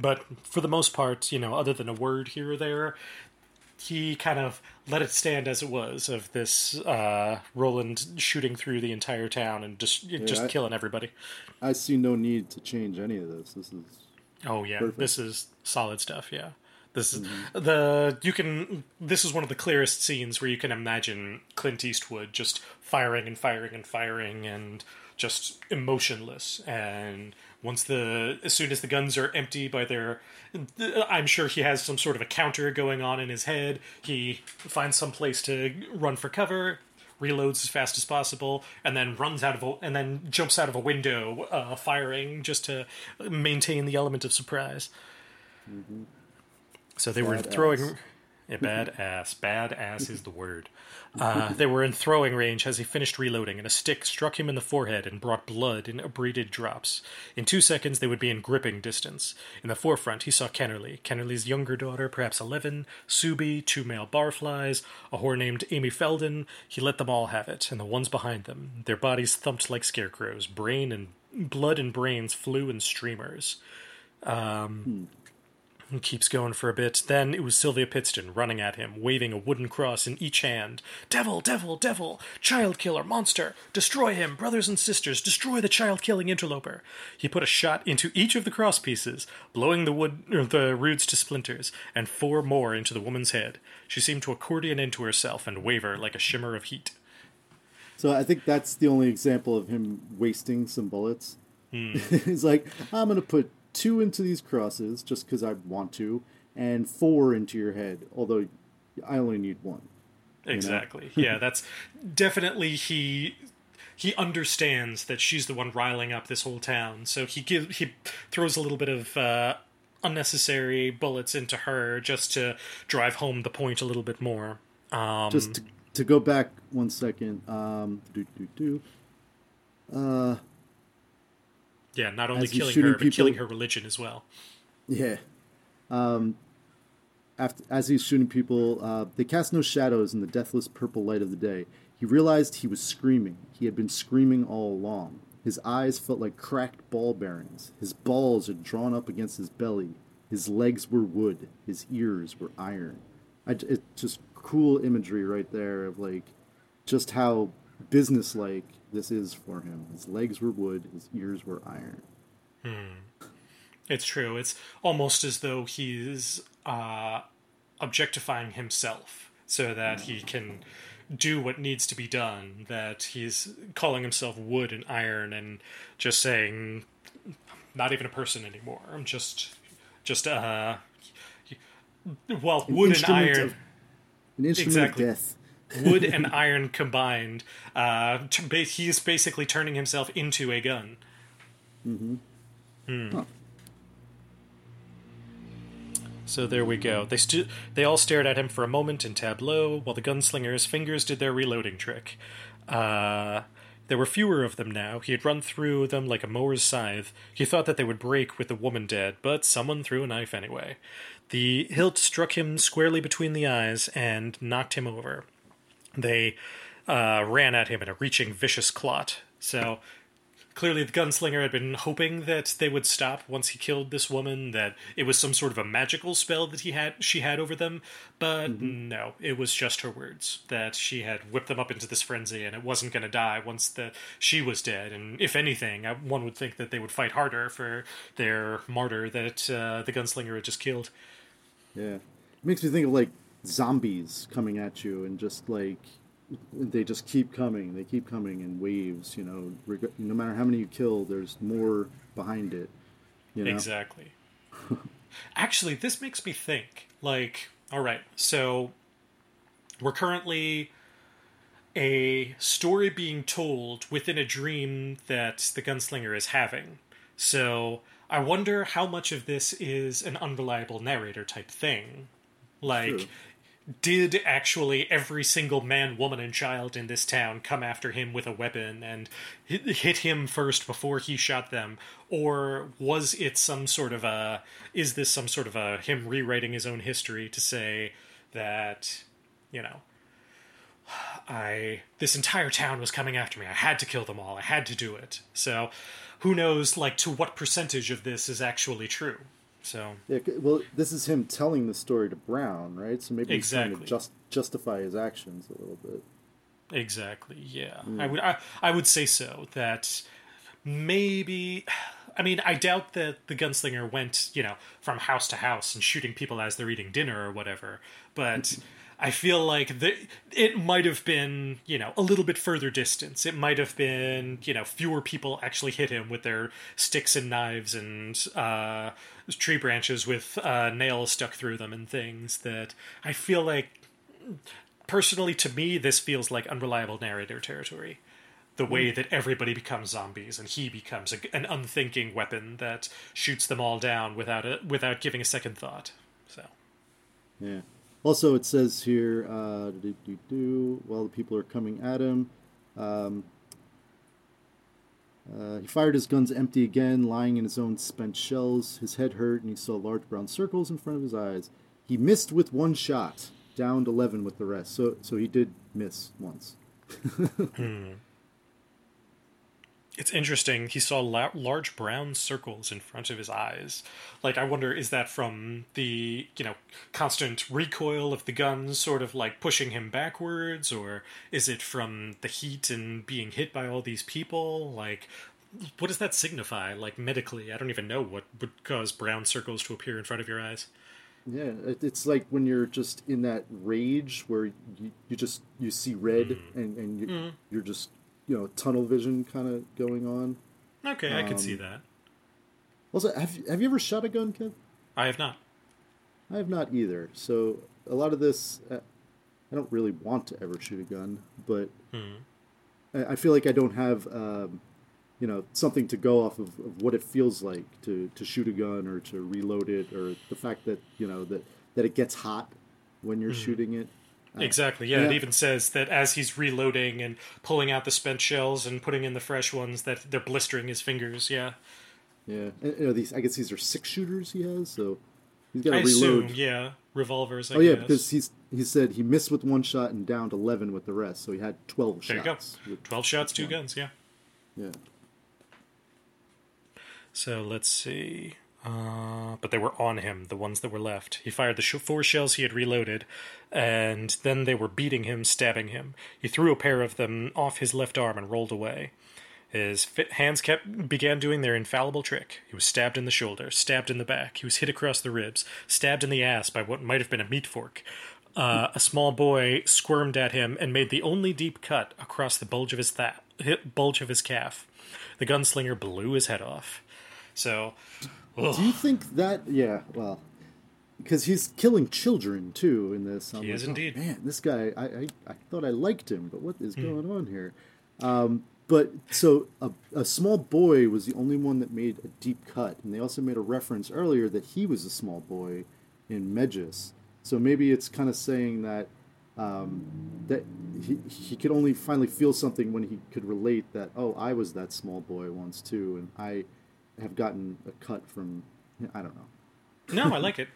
But for the most part, you know, other than a word here or there, he kind of let it stand as it was of this uh, Roland shooting through the entire town and just just I- killing everybody. I see no need to change any of this. This is Oh yeah, Perfect. this is solid stuff. Yeah, this is Mm-hmm. the you can. This is one of the clearest scenes where you can imagine Clint Eastwood just firing and firing and firing and just emotionless. And once the as soon as the guns are empty by their, I'm sure he has some sort of a counter going on in his head. He finds some place to run for cover, reloads as fast as possible, and then runs out of a, and then jumps out of a window, uh, firing just to maintain the element of surprise. Mm-hmm. So they were throwing. Badass. Badass is the word. Uh, they were in throwing range as he finished reloading, and a stick struck him in the forehead and brought blood in abraded drops. In two seconds, they would be in gripping distance. In the forefront, he saw Kennerly, Kennerly's younger daughter, perhaps eleven, Soobie, two male barflies, a whore named Amy Felden. He let them all have it, and the ones behind them. Their bodies thumped like scarecrows. Brain and blood and brains flew in streamers. Um, he keeps going for a bit. Then it was Sylvia Pittston running at him, waving a wooden cross in each hand. Devil, devil, devil! Child killer, monster! Destroy him, brothers and sisters! Destroy the child killing interloper! He put a shot into each of the cross pieces, blowing the wood er, the roots to splinters, and four more into the woman's head. She seemed to accordion into herself and waver like a shimmer of heat. So I think that's the only example of him wasting some bullets. He's like, I'm gonna put two into these crosses just because I want to, and four into your head. Although I only need one. Exactly. yeah, that's definitely he he understands that she's the one riling up this whole town. So he gives he throws a little bit of uh, unnecessary bullets into her just to drive home the point a little bit more. Um, Just to, to go back one second. Um, do do do. Uh, yeah, not only killing her, but killing her religion as well. Yeah. Um, after, as he's shooting people, uh, they cast no shadows in the deathless purple light of the day. He realized he was screaming. He had been screaming all along. His eyes felt like cracked ball bearings. His balls had drawn up against his belly. His legs were wood. His ears were iron. I, it's just cool imagery right there of like just how businesslike this is for him. His legs were wood. His ears were iron. It's true. It's almost as though he's uh, objectifying himself so that he can do what needs to be done. That he's calling himself wood and iron and just saying, not even a person anymore. I'm just, just, uh, well, An wood and iron. of- an instrument Exactly. of death. Wood and iron combined. Uh, t- he's basically turning himself into a gun. Huh. So there we go. They stu- they all stared at him for a moment in tableau, while the gunslinger's fingers did their reloading trick. Uh, there were fewer of them now. He had run through them like a mower's scythe. He thought that they would break with the woman dead, but someone threw a knife anyway. The hilt struck him squarely between the eyes and knocked him over. They uh, ran at him in a reaching, vicious clot. So clearly the gunslinger had been hoping that they would stop once he killed this woman that it was some sort of a magical spell that he had she had over them but no it was just her words that she had whipped them up into this frenzy and it wasn't going to die once the she was dead and if anything one would think that they would fight harder for their martyr that uh, the gunslinger had just killed Yeah. It makes me think of like zombies coming at you and just like they just keep coming. They keep coming in waves, you know. Reg- no matter how many you kill, there's more behind it. You know? Exactly. Actually, this makes me think like, all right, so we're currently a story being told within a dream that the gunslinger is having. So I wonder how much of this is an unreliable narrator type thing. Like. Did actually every single man, woman, and child in this town come after him with a weapon and hit, him first before he shot them? Or was it some sort of a. Is this some sort of a him rewriting his own history to say that, you know, I. This entire town was coming after me. I had to kill them all. I had to do it. So who knows, like, to what percentage of this is actually true? So. Yeah, well, this is him telling the story to Brown, right? So maybe he's trying to just justify his actions a little bit. Exactly. Yeah, I would. I, I would say so. That maybe. I mean, I doubt that the gunslinger went, you know, from house to house and shooting people as they're eating dinner or whatever. But I feel like the, it might have been, you know, a little bit further distance. It might have been, you know, fewer people actually hit him with their sticks and knives and uh, tree branches with uh, nails stuck through them and things. That I feel like, personally, to me, this feels like unreliable narrator territory the way that everybody becomes zombies and he becomes a, an unthinking weapon that shoots them all down without a, without giving a second thought. So, yeah. Also, it says here, uh, do, do, do, while the people are coming at him, um, uh, he fired his guns empty again, lying in his own spent shells. His head hurt, and he saw large brown circles in front of his eyes. He missed with one shot, downed eleven with the rest. So, so he did miss once. hmm. It's interesting. He saw la- large brown circles in front of his eyes. Like, I wonder, is that from the, you know, constant recoil of the guns sort of like pushing him backwards? Or is it from the heat and being hit by all these people? Like, what does that signify? Like, medically, I don't even know what would cause brown circles to appear in front of your eyes. Yeah, it's like when you're just in that rage where you, you just you see red mm. and, and you, mm. you're just you know tunnel vision kind of going on. Okay, I can see um, that. Also, have have you ever shot a gun, Kev? I have not. I have not either. So a lot of this, uh, I don't really want to ever shoot a gun, but hmm. I, I, feel like I don't have, um, you know, something to go off of, of, what it feels like to, to shoot a gun or to reload it, or the fact that you know that that it gets hot when you're hmm. shooting it. Exactly. Yeah, yeah, it even says that as he's reloading and pulling out the spent shells and putting in the fresh ones, that they're blistering his fingers. Yeah. Yeah, and, you know, these. I guess these are six shooters he has, so he's got to reload. Assume, yeah, revolvers. I oh yeah, guess. because he's he said he missed with one shot and downed eleven with the rest, so he had twelve there shots. you go. Twelve shots, two guns. Yeah. Yeah. So let's see. Uh, but they were on him, the ones that were left. He fired the sh- four shells he had reloaded, and then they were beating him, stabbing him. He threw a pair of them off his left arm and rolled away. His hands kept began doing their infallible trick. He was stabbed in the shoulder, stabbed in the back. He was hit across the ribs, stabbed in the ass by what might have been a meat fork. Uh, a small boy squirmed at him and made the only deep cut across the bulge of his bulge of his calf. The gunslinger blew his head off. So, ugh. do you think that? Yeah, well, because he's killing children too in this. I'm he like, is indeed. Oh, man, this guy, I, I, I, thought I liked him, but what is mm. going on here? Um, but so a, a, small boy was the only one that made a deep cut, and they also made a reference earlier that he was a small boy in Mejis. So maybe it's kind of saying that um, that he he could only finally feel something when he could relate that oh I was that small boy once too, and I have gotten a cut from I don't know. no, I like it.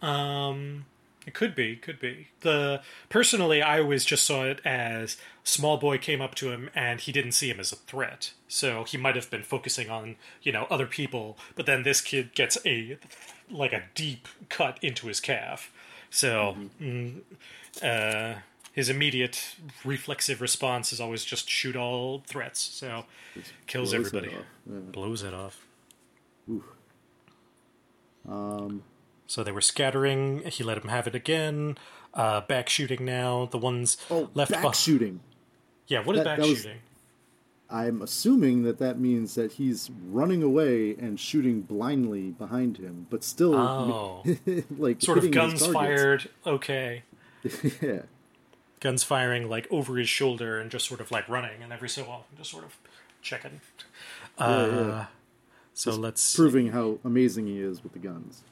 Um, it could be, could be. The personally, I always just saw it as small boy came up to him and he didn't see him as a threat, so he might have been focusing on you know other people. But then this kid gets a like a deep cut into his calf, so. Mm-hmm. Mm, uh, his immediate reflexive response is always just shoot all threats. So kills everybody, it yeah. blows it off. Ooh. Um, so they were scattering. He let him have it again. Uh, back shooting now. The ones oh, left back shooting. Yeah, what is that, back that shooting? I'm assuming that that means that he's running away and shooting blindly behind him, but still, oh. like sort of guns fired. Okay. yeah. Guns firing like over his shoulder and just sort of like running, and every so often just sort of checking. Uh, yeah, yeah. So just let's proving how amazing he is with the guns.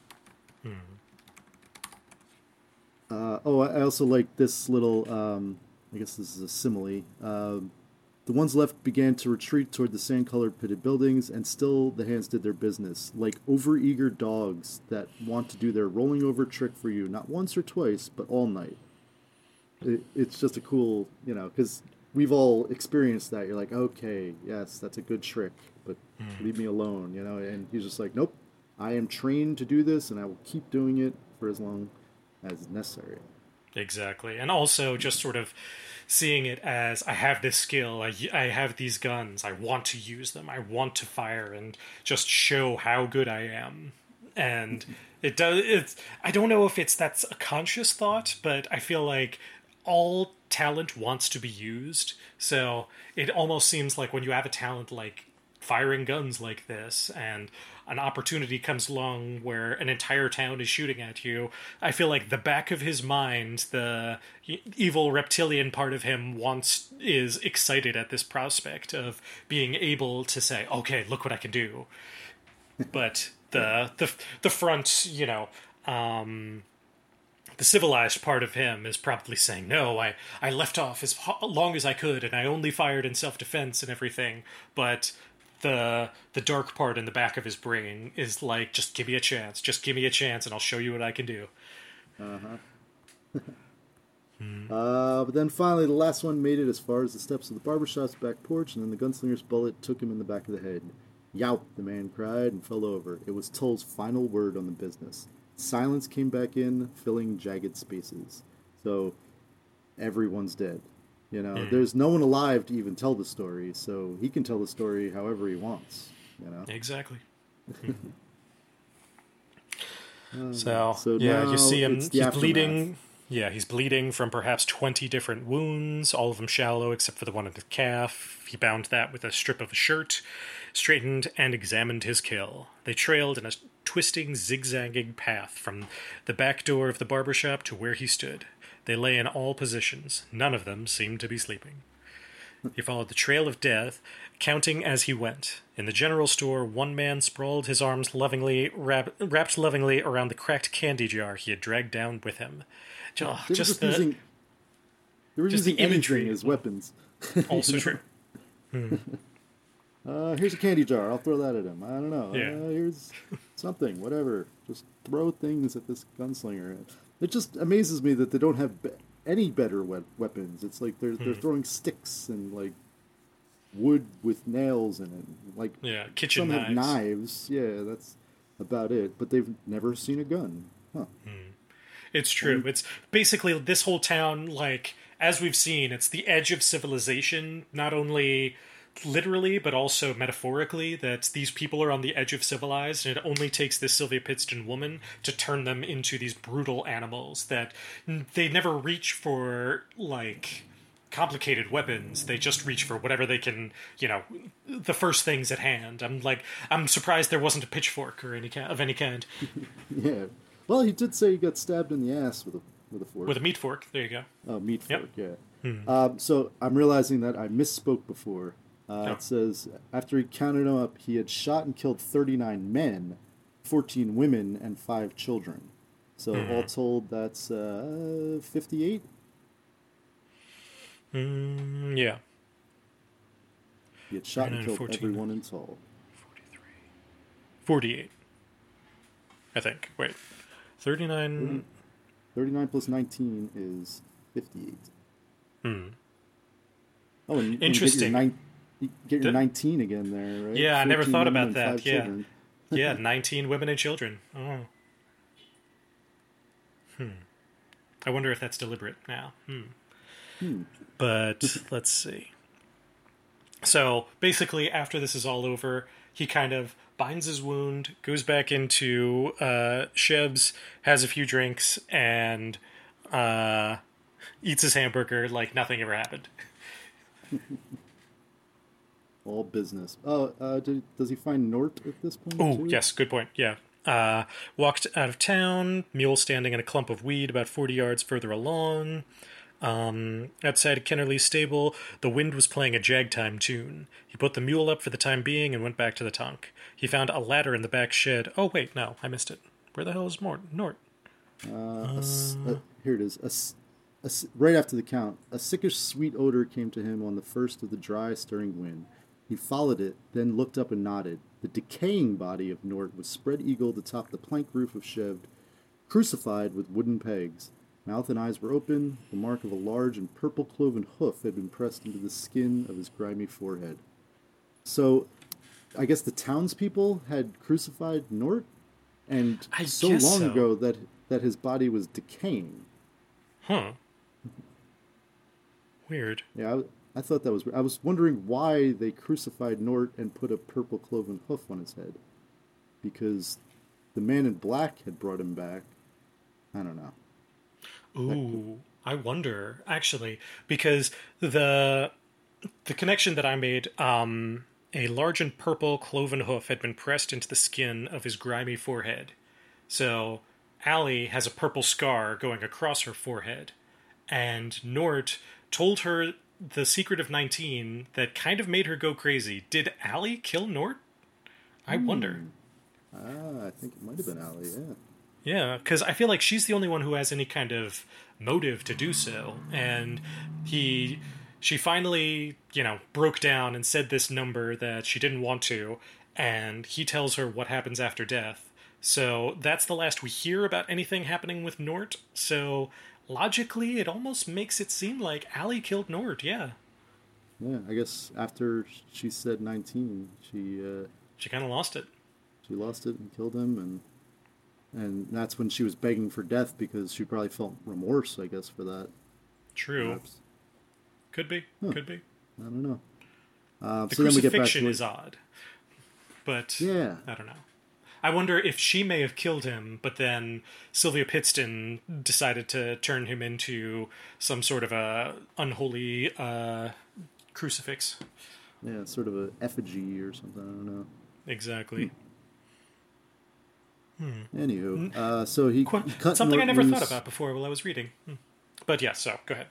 Hmm. Uh, oh, I also like this little. Um, I guess this is a simile. Uh, the ones left began to retreat toward the sand-colored pitted buildings, and still the hands did their business, like over-eager dogs that want to do their rolling-over trick for you, not once or twice, but all night. It, it's just a cool, you know, because we've all experienced that. You're like, okay, yes, that's a good trick, but mm. leave me alone, you know. And he's just like, nope, I am trained to do this, and I will keep doing it for as long as necessary. Exactly, and also just sort of seeing it as I have this skill, I, I have these guns, I want to use them, I want to fire and just show how good I am. And It does. It's. I don't know if it's that's a conscious thought, but I feel like all talent wants to be used. So it almost seems like when you have a talent like firing guns like this, and an opportunity comes along where an entire town is shooting at you, I feel like the back of his mind, the evil reptilian part of him, wants is excited at this prospect of being able to say, "Okay, look what I can do." but the the the front, you know, um, the civilized part of him is probably saying, "No, I I left off as long as I could, and I only fired in self defense and everything." But the the dark part in the back of his brain is like, "Just give me a chance, just give me a chance, and I'll show you what I can do." Uh-huh. uh, but then finally, the last one made it as far as the steps of the barbershop's back porch, and then the gunslinger's bullet took him in the back of the head. Youp, the man cried and fell over. It was Tull's final word on the business. Silence came back in, filling jagged spaces. So everyone's dead. You know, mm. there's no one alive to even tell the story, so he can tell the story however he wants. You know, exactly. uh, so, so yeah, you see him. He's bleeding. Yeah, he's bleeding from perhaps 20 different wounds, all of them shallow except for the one in the calf. He bound that with a strip of a shirt straightened, and examined his kill. They trailed in a twisting, zigzagging path from the back door of the barber shop to where he stood. They lay in all positions. None of them seemed to be sleeping. He followed the trail of death, counting as he went. In the general store, one man sprawled his arms lovingly, wrap, wrapped lovingly around the cracked candy jar he had dragged down with him. Oh, just, just the, using, they were just using the imagery as weapons. also true. Hmm. Uh, here's a candy jar. I'll throw that at him. I don't know. Yeah. Uh, here's something, whatever. Just throw things at this gunslinger. It just amazes me that they don't have be- any better we- weapons. It's like they're hmm. they're throwing sticks and like wood with nails in it. Like yeah, kitchen knives. knives. Yeah, that's about it. But they've never seen a gun. Huh. Hmm. It's true. it's basically this whole town. Like as we've seen, it's the edge of civilization. Not only literally but also metaphorically that these people are on the edge of civilized and it only takes this Sylvia Pittston woman to turn them into these brutal animals that they never reach for like complicated weapons. They just reach for whatever they can you know the first things at hand. I'm like i'm surprised there wasn't a pitchfork or any kind of any kind. Yeah. Well he did say he got stabbed in the ass with a with a fork. With a meat fork. There you go. Oh meat fork yep. yeah. Hmm. um, so i'm realizing that i misspoke before uh, It says after he counted them up, he had shot and killed 39 men, 14 women, and five children. So mm. all told, that's uh, 58. Mm, yeah. He had shot and killed 14, everyone in Tull. 43. 48. I think. Wait. 39. 39 plus 19 is 58. Hmm. Oh, and, Interesting. And you get your 19 again there, right? Yeah, I never thought about that. Yeah. yeah, 19 women and children. Oh. Hmm. I wonder if that's deliberate now. Hmm. Hmm. But let's see. So basically, after this is all over, he kind of binds his wound, goes back into uh, Sheb's, has a few drinks, and uh, eats his hamburger like nothing ever happened. all business. Oh, uh, did, does he find Nort at this point? Oh, yes, good point. Yeah. Uh, walked out of town, mule standing in a clump of weed about 40 yards further along. Um, outside Kennerly's stable, the wind was playing a jagtime tune. He put the mule up for the time being and went back to the tunk. He found a ladder in the back shed. Oh, wait, no, I missed it. Where the hell is Mort? Nort? Uh, uh, a, a, here it is. A, right after the count, a sickish sweet odor came to him on the first of the dry, stirring wind. He followed it, then looked up and nodded. The decaying body of Nort was spread eagled atop the plank roof of Sheb, crucified with wooden pegs. Mouth and eyes were open. The mark of a large and purple cloven hoof had been pressed into the skin of his grimy forehead. So, I guess the townspeople had crucified Nort, and I so long so. ago that that his body was decaying. Huh. Weird. Yeah, I thought that was. I was wondering why they crucified Nort and put a purple cloven hoof on his head, because the man in black had brought him back. I don't know. Ooh, I wonder actually because the the connection that I made, um, a large and purple cloven hoof had been pressed into the skin of his grimy forehead. So Allie has a purple scar going across her forehead, and Nort told her the secret of 19 that kind of made her go crazy. Did Allie kill Nort? I wonder. Ah, I think it might have been Allie. Yeah. Yeah, because I feel like she's the only one who has any kind of motive to do so, and he, she finally, you know, broke down and said this number that she didn't want to, and he tells her what happens after death. So that's the last we hear about anything happening with Nort. So logically, it almost makes it seem like Allie killed Nort. Yeah, Yeah. I guess after she said 19, she uh, she kind of lost it. she lost it and killed him, and and that's when she was begging for death because she probably felt remorse, I guess, for that. True, Perhaps. could be, could be. I don't know. Um, The so then we get back crucifixion to is odd, but Yeah. I don't know. I wonder if she may have killed him, but then Sylvia Pittston decided to turn him into some sort of a unholy uh, crucifix. Yeah, sort of a effigy or something. I don't know. Exactly. Anywho, uh, so he, Qu- he Something I never loose. thought about before while I was reading. Hmm. But yeah, so go ahead.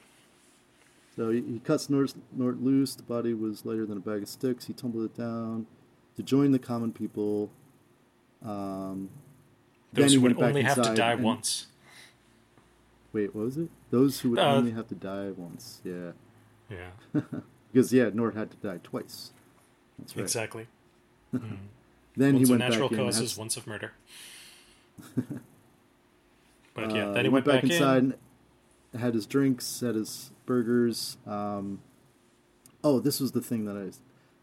So he, he cuts Nort, Nort loose. The body was lighter than a bag of sticks. He tumbled it down to join the common people. Um, Those who would only have to die and- once. Wait, what was it? Those who would Uh, only have to die once. Yeah, Yeah, because yeah, Nort had to die twice. That's right. exactly. Then once he of went natural back causes, once of murder. but yeah, Uh, then he went, back, inside, in. and had his drinks, had his burgers. Um, oh, this was the thing that I.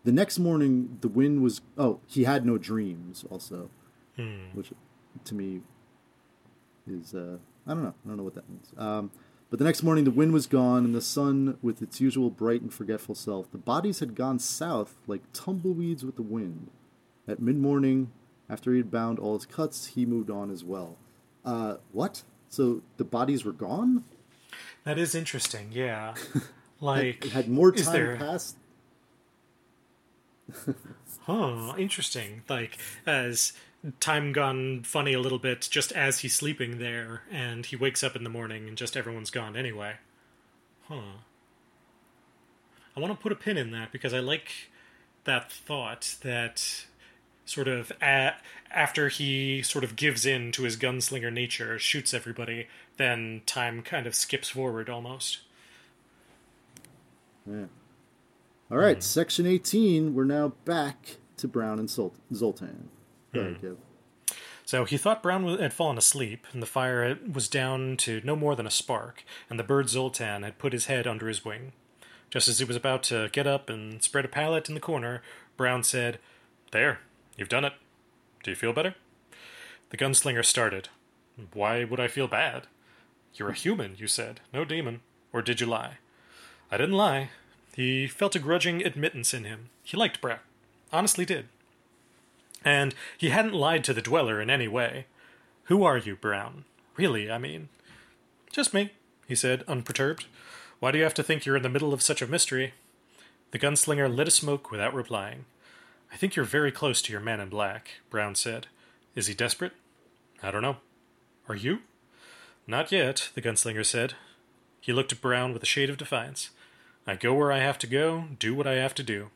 The next morning, the wind was. Oh, he had no dreams. Also, Hmm. which to me is uh, I don't know. I don't know what that means. Um, but the next morning, the wind was gone, and the sun, with its usual bright and forgetful self, the bodies had gone south like tumbleweeds with the wind. At mid morning, after he had bound all his cuts, he moved on as well. Uh, what? So the bodies were gone? That is interesting. Yeah, like It had more time there- passed. Huh, interesting. Like, as time gone funny a little bit just as he's sleeping there, and he wakes up in the morning and just everyone's gone anyway. Huh. I want to put a pin in that because I like that thought that sort of a after he sort of gives in to his gunslinger nature, shoots everybody, then time kind of skips forward almost. Yeah. All right, Hmm. section 18. We're now back to Brown and Zol- Zoltan. Hmm. So he thought Brown had fallen asleep, and the fire was down to no more than a spark, and the bird Zoltan had put his head under his wing. Just as he was about to get up and spread a pallet in the corner, Brown said, There, you've done it. Do you feel better? The gunslinger started. Why would I feel bad? You're a human, you said, no demon. Or did you lie? I didn't lie. He felt a grudging admittance in him. He liked Brown. Honestly did. And he hadn't lied to the dweller in any way. Who are you, Brown? Really, I mean. Just me, he said, unperturbed. Why do you have to think you're in the middle of such a mystery? The gunslinger lit a smoke without replying. I think you're very close to your man in black, Brown said. Is he desperate? I don't know. Are you? Not yet, the gunslinger said. He looked at Brown with a shade of defiance. I go where I have to go, do what I have to do.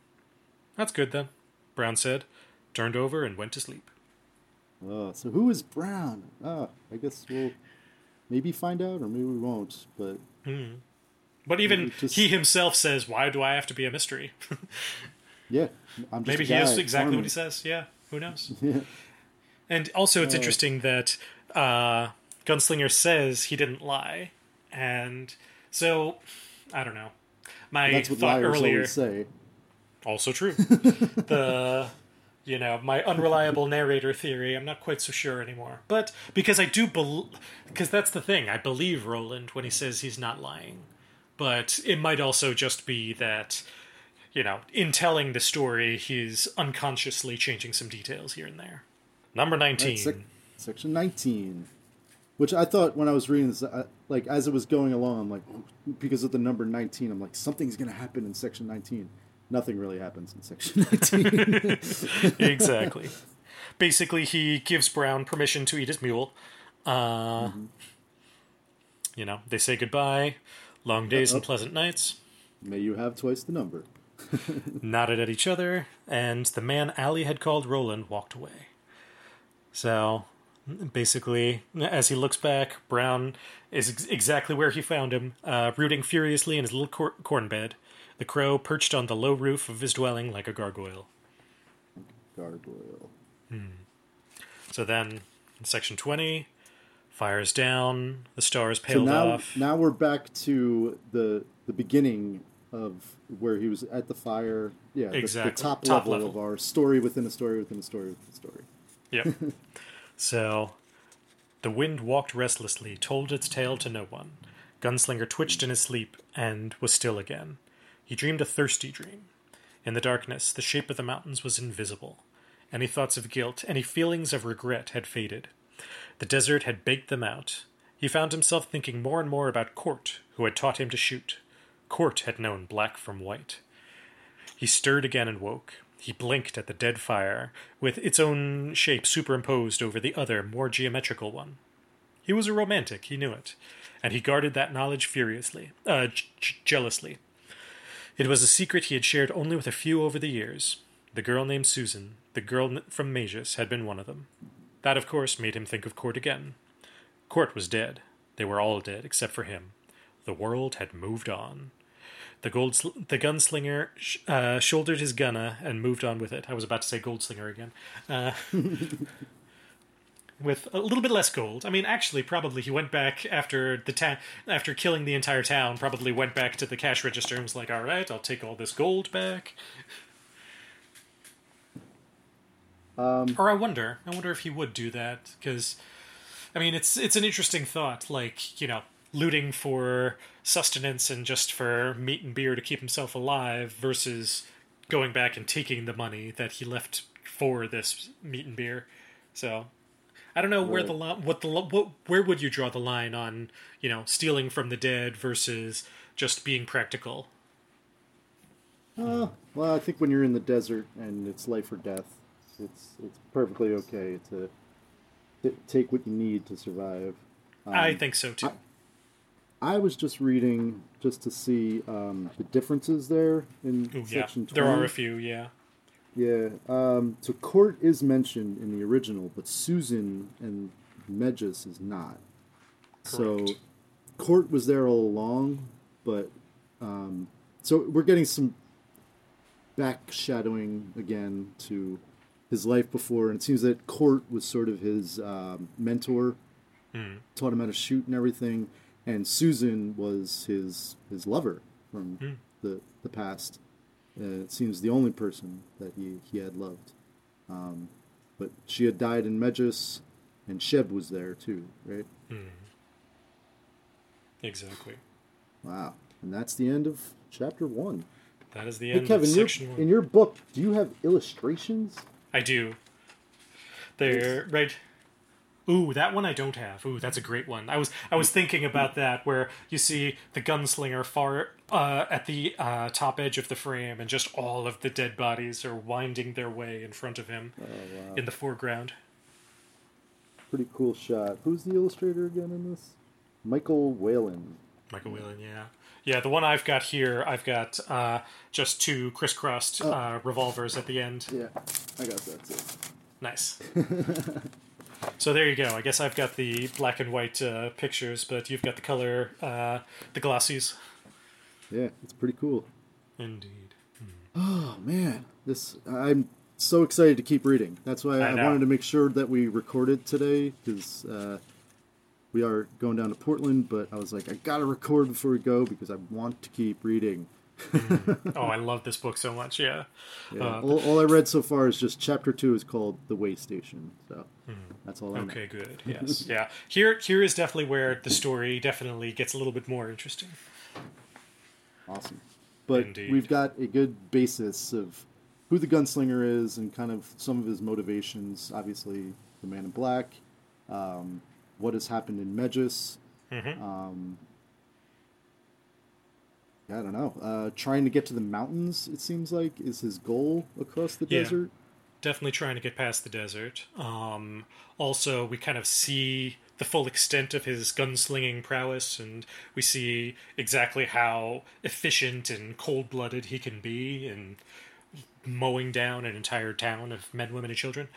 That's good, then, Brown said, turned over, and went to sleep. Oh, so who is Brown? Ah, I guess we'll maybe find out, or maybe we won't. But But even Just- he himself says, Why do I have to be a mystery? yeah, I'm just Maybe he is exactly farming. what he says. Yeah, who knows? Yeah. And also, it's interesting that uh, Gunslinger says he didn't lie. And so, I don't know. My That's what thought earlier. say. Also true. the you know my unreliable narrator theory. I'm not quite so sure anymore. But because I do because that's the thing. I believe Roland when he says he's not lying. But it might also just be that you know in telling the story he's unconsciously changing some details here and there. Number nineteen. Sec- section 19, which I thought when I was reading this, I, like as it was going along, I'm like, because of the number 19, I'm like, something's going to happen in section 19. Nothing really happens in section 19. exactly. Basically, he gives Brown permission to eat his mule. Uh, mm-hmm. You know, they say goodbye. Long days uh, and pleasant nights. May you have twice the number. nodded at each other, and the man Allie had called Roland walked away. So, basically, as he looks back, Brown is ex- exactly where he found him, uh, rooting furiously in his little cor- corn bed, the crow perched on the low roof of his dwelling like a gargoyle. Gargoyle. Hmm. So then, in section 20, fires down, the stars paled so now, off. Now we're back to the the beginning of where he was at the fire. Yeah, exactly. the, the top, top level, level, of our story within a story within a story within a story. Yep. so, the wind walked restlessly, told its tale to no one. Gunslinger twitched in his sleep and was still again. He dreamed a thirsty dream. In the darkness, the shape of the mountains was invisible. Any thoughts of guilt, any feelings of regret had faded. The desert had baked them out. He found himself thinking more and more about Cort, who had taught him to shoot. Cort had known black from white. He stirred again and woke. He blinked at the dead fire, with its own shape superimposed over the other, more geometrical one. He was a romantic, he knew it, and he guarded that knowledge furiously, uh, j- jealously. It was a secret he had shared only with a few over the years. The girl named Susan, the girl from Mejis, had been one of them. That, of course, made him think of Cort again. Cort was dead. They were all dead, except for him. The world had moved on. The gold, the gunslinger sh- uh, shouldered his gunna and moved on with it. I was about to say goldslinger again. Uh, with a little bit less gold. I mean, actually, probably he went back after the ta- after killing the entire town. Probably went back to the cash register and was like, "All right, I'll take all this gold back." Um, or I wonder, I wonder if he would do that because, I mean, it's it's an interesting thought. Like you know, looting for sustenance and just for meat and beer to keep himself alive versus going back and taking the money that he left for this meat and beer. So I don't know where the what the what where would you draw the line on you know stealing from the dead versus just being practical. Uh, well, I think when you're in the desert and it's life or death, it's it's perfectly okay to, to take what you need to survive. Um, I think so too. I, I, was just reading just to see um, the differences there in Ooh, section yeah. 20. There are a few, yeah. Yeah. Um, so Cort is mentioned in the original, but Susan and Mejis is not. Correct. So Cort was there all along, but um, so we're getting some back shadowing again to his life before, and it seems that Cort was sort of his um, mentor, mm. taught him how to shoot and everything, and Susan was his his lover from mm. the the past. Uh, it seems the only person that he, he had loved. Um, but she had died in Mejis, and Sheb was there too, right? Mm. Exactly. Wow. And that's the end of chapter one. That is the end hey, Kevin, of section your, one. In your book, do you have illustrations? I do. They're right. Ooh, that one I don't have. Ooh, that's a great one. I was I was thinking about that, where you see the gunslinger far uh, at the uh, top edge of the frame, and just all of the dead bodies are winding their way in front of him oh, wow. in the foreground. Pretty cool shot. Who's the illustrator again in this? Michael Whelan. Michael Whelan, yeah, yeah. The one I've got here, I've got uh, just two crisscrossed oh. Uh, revolvers at the end. Yeah, I got that too. Nice. so there you go. I guess I've got the black and white uh, pictures, but you've got the color, uh, the glossies. Yeah, it's pretty cool. Indeed. Oh man, this I'm so excited to keep reading. That's why I, I wanted to make sure that we recorded today because uh, we are going down to Portland. But I was like, I gotta record before we go because I want to keep reading. Mm. Oh, I love this book so much. Yeah. yeah. Uh, all, all, I read so far is just chapter two is called "The Way Station." So mm. that's all. I okay, know. good. Yes, yeah. Here, here is definitely where the story definitely gets a little bit more interesting. Awesome, but Indeed. we've got a good basis of who the gunslinger is and kind of some of his motivations. Obviously, the Man in Black, um, what has happened in Mejis. Mhm. Um, I don't know. Uh, trying to get to the mountains, it seems like, is his goal across the Yeah. desert. definitely trying to get past the desert. Um, also, we kind of see the full extent of his gunslinging prowess, and we see exactly how efficient and cold blooded he can be in mowing down an entire town of men, women, and children.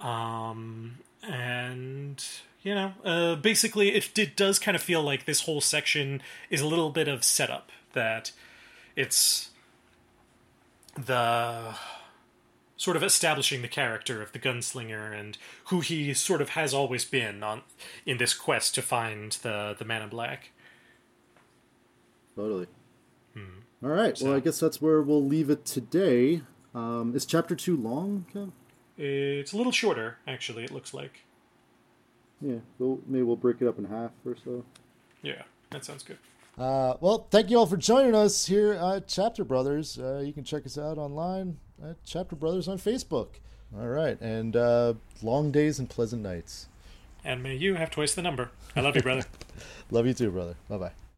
Um, and you know, uh, basically, it, it does kind of feel like this whole section is a little bit of setup. That it's the sort of establishing the character of the gunslinger and who he sort of has always been on in this quest to find the the man in black. Totally. All right. So- Well, I guess that's where we'll leave it today. Um, is chapter two long? Kev? It's a little shorter, actually. It looks like. Yeah. We'll, maybe we'll break it up in half or so. Yeah, that sounds good. Uh, well, thank you all for joining us here at Chapter Brothers. Uh, you can check us out online at Chapter Brothers on Facebook. All right, and uh, long days and pleasant nights. And may you have twice the number. I love you, brother. Love you too, brother. Bye bye.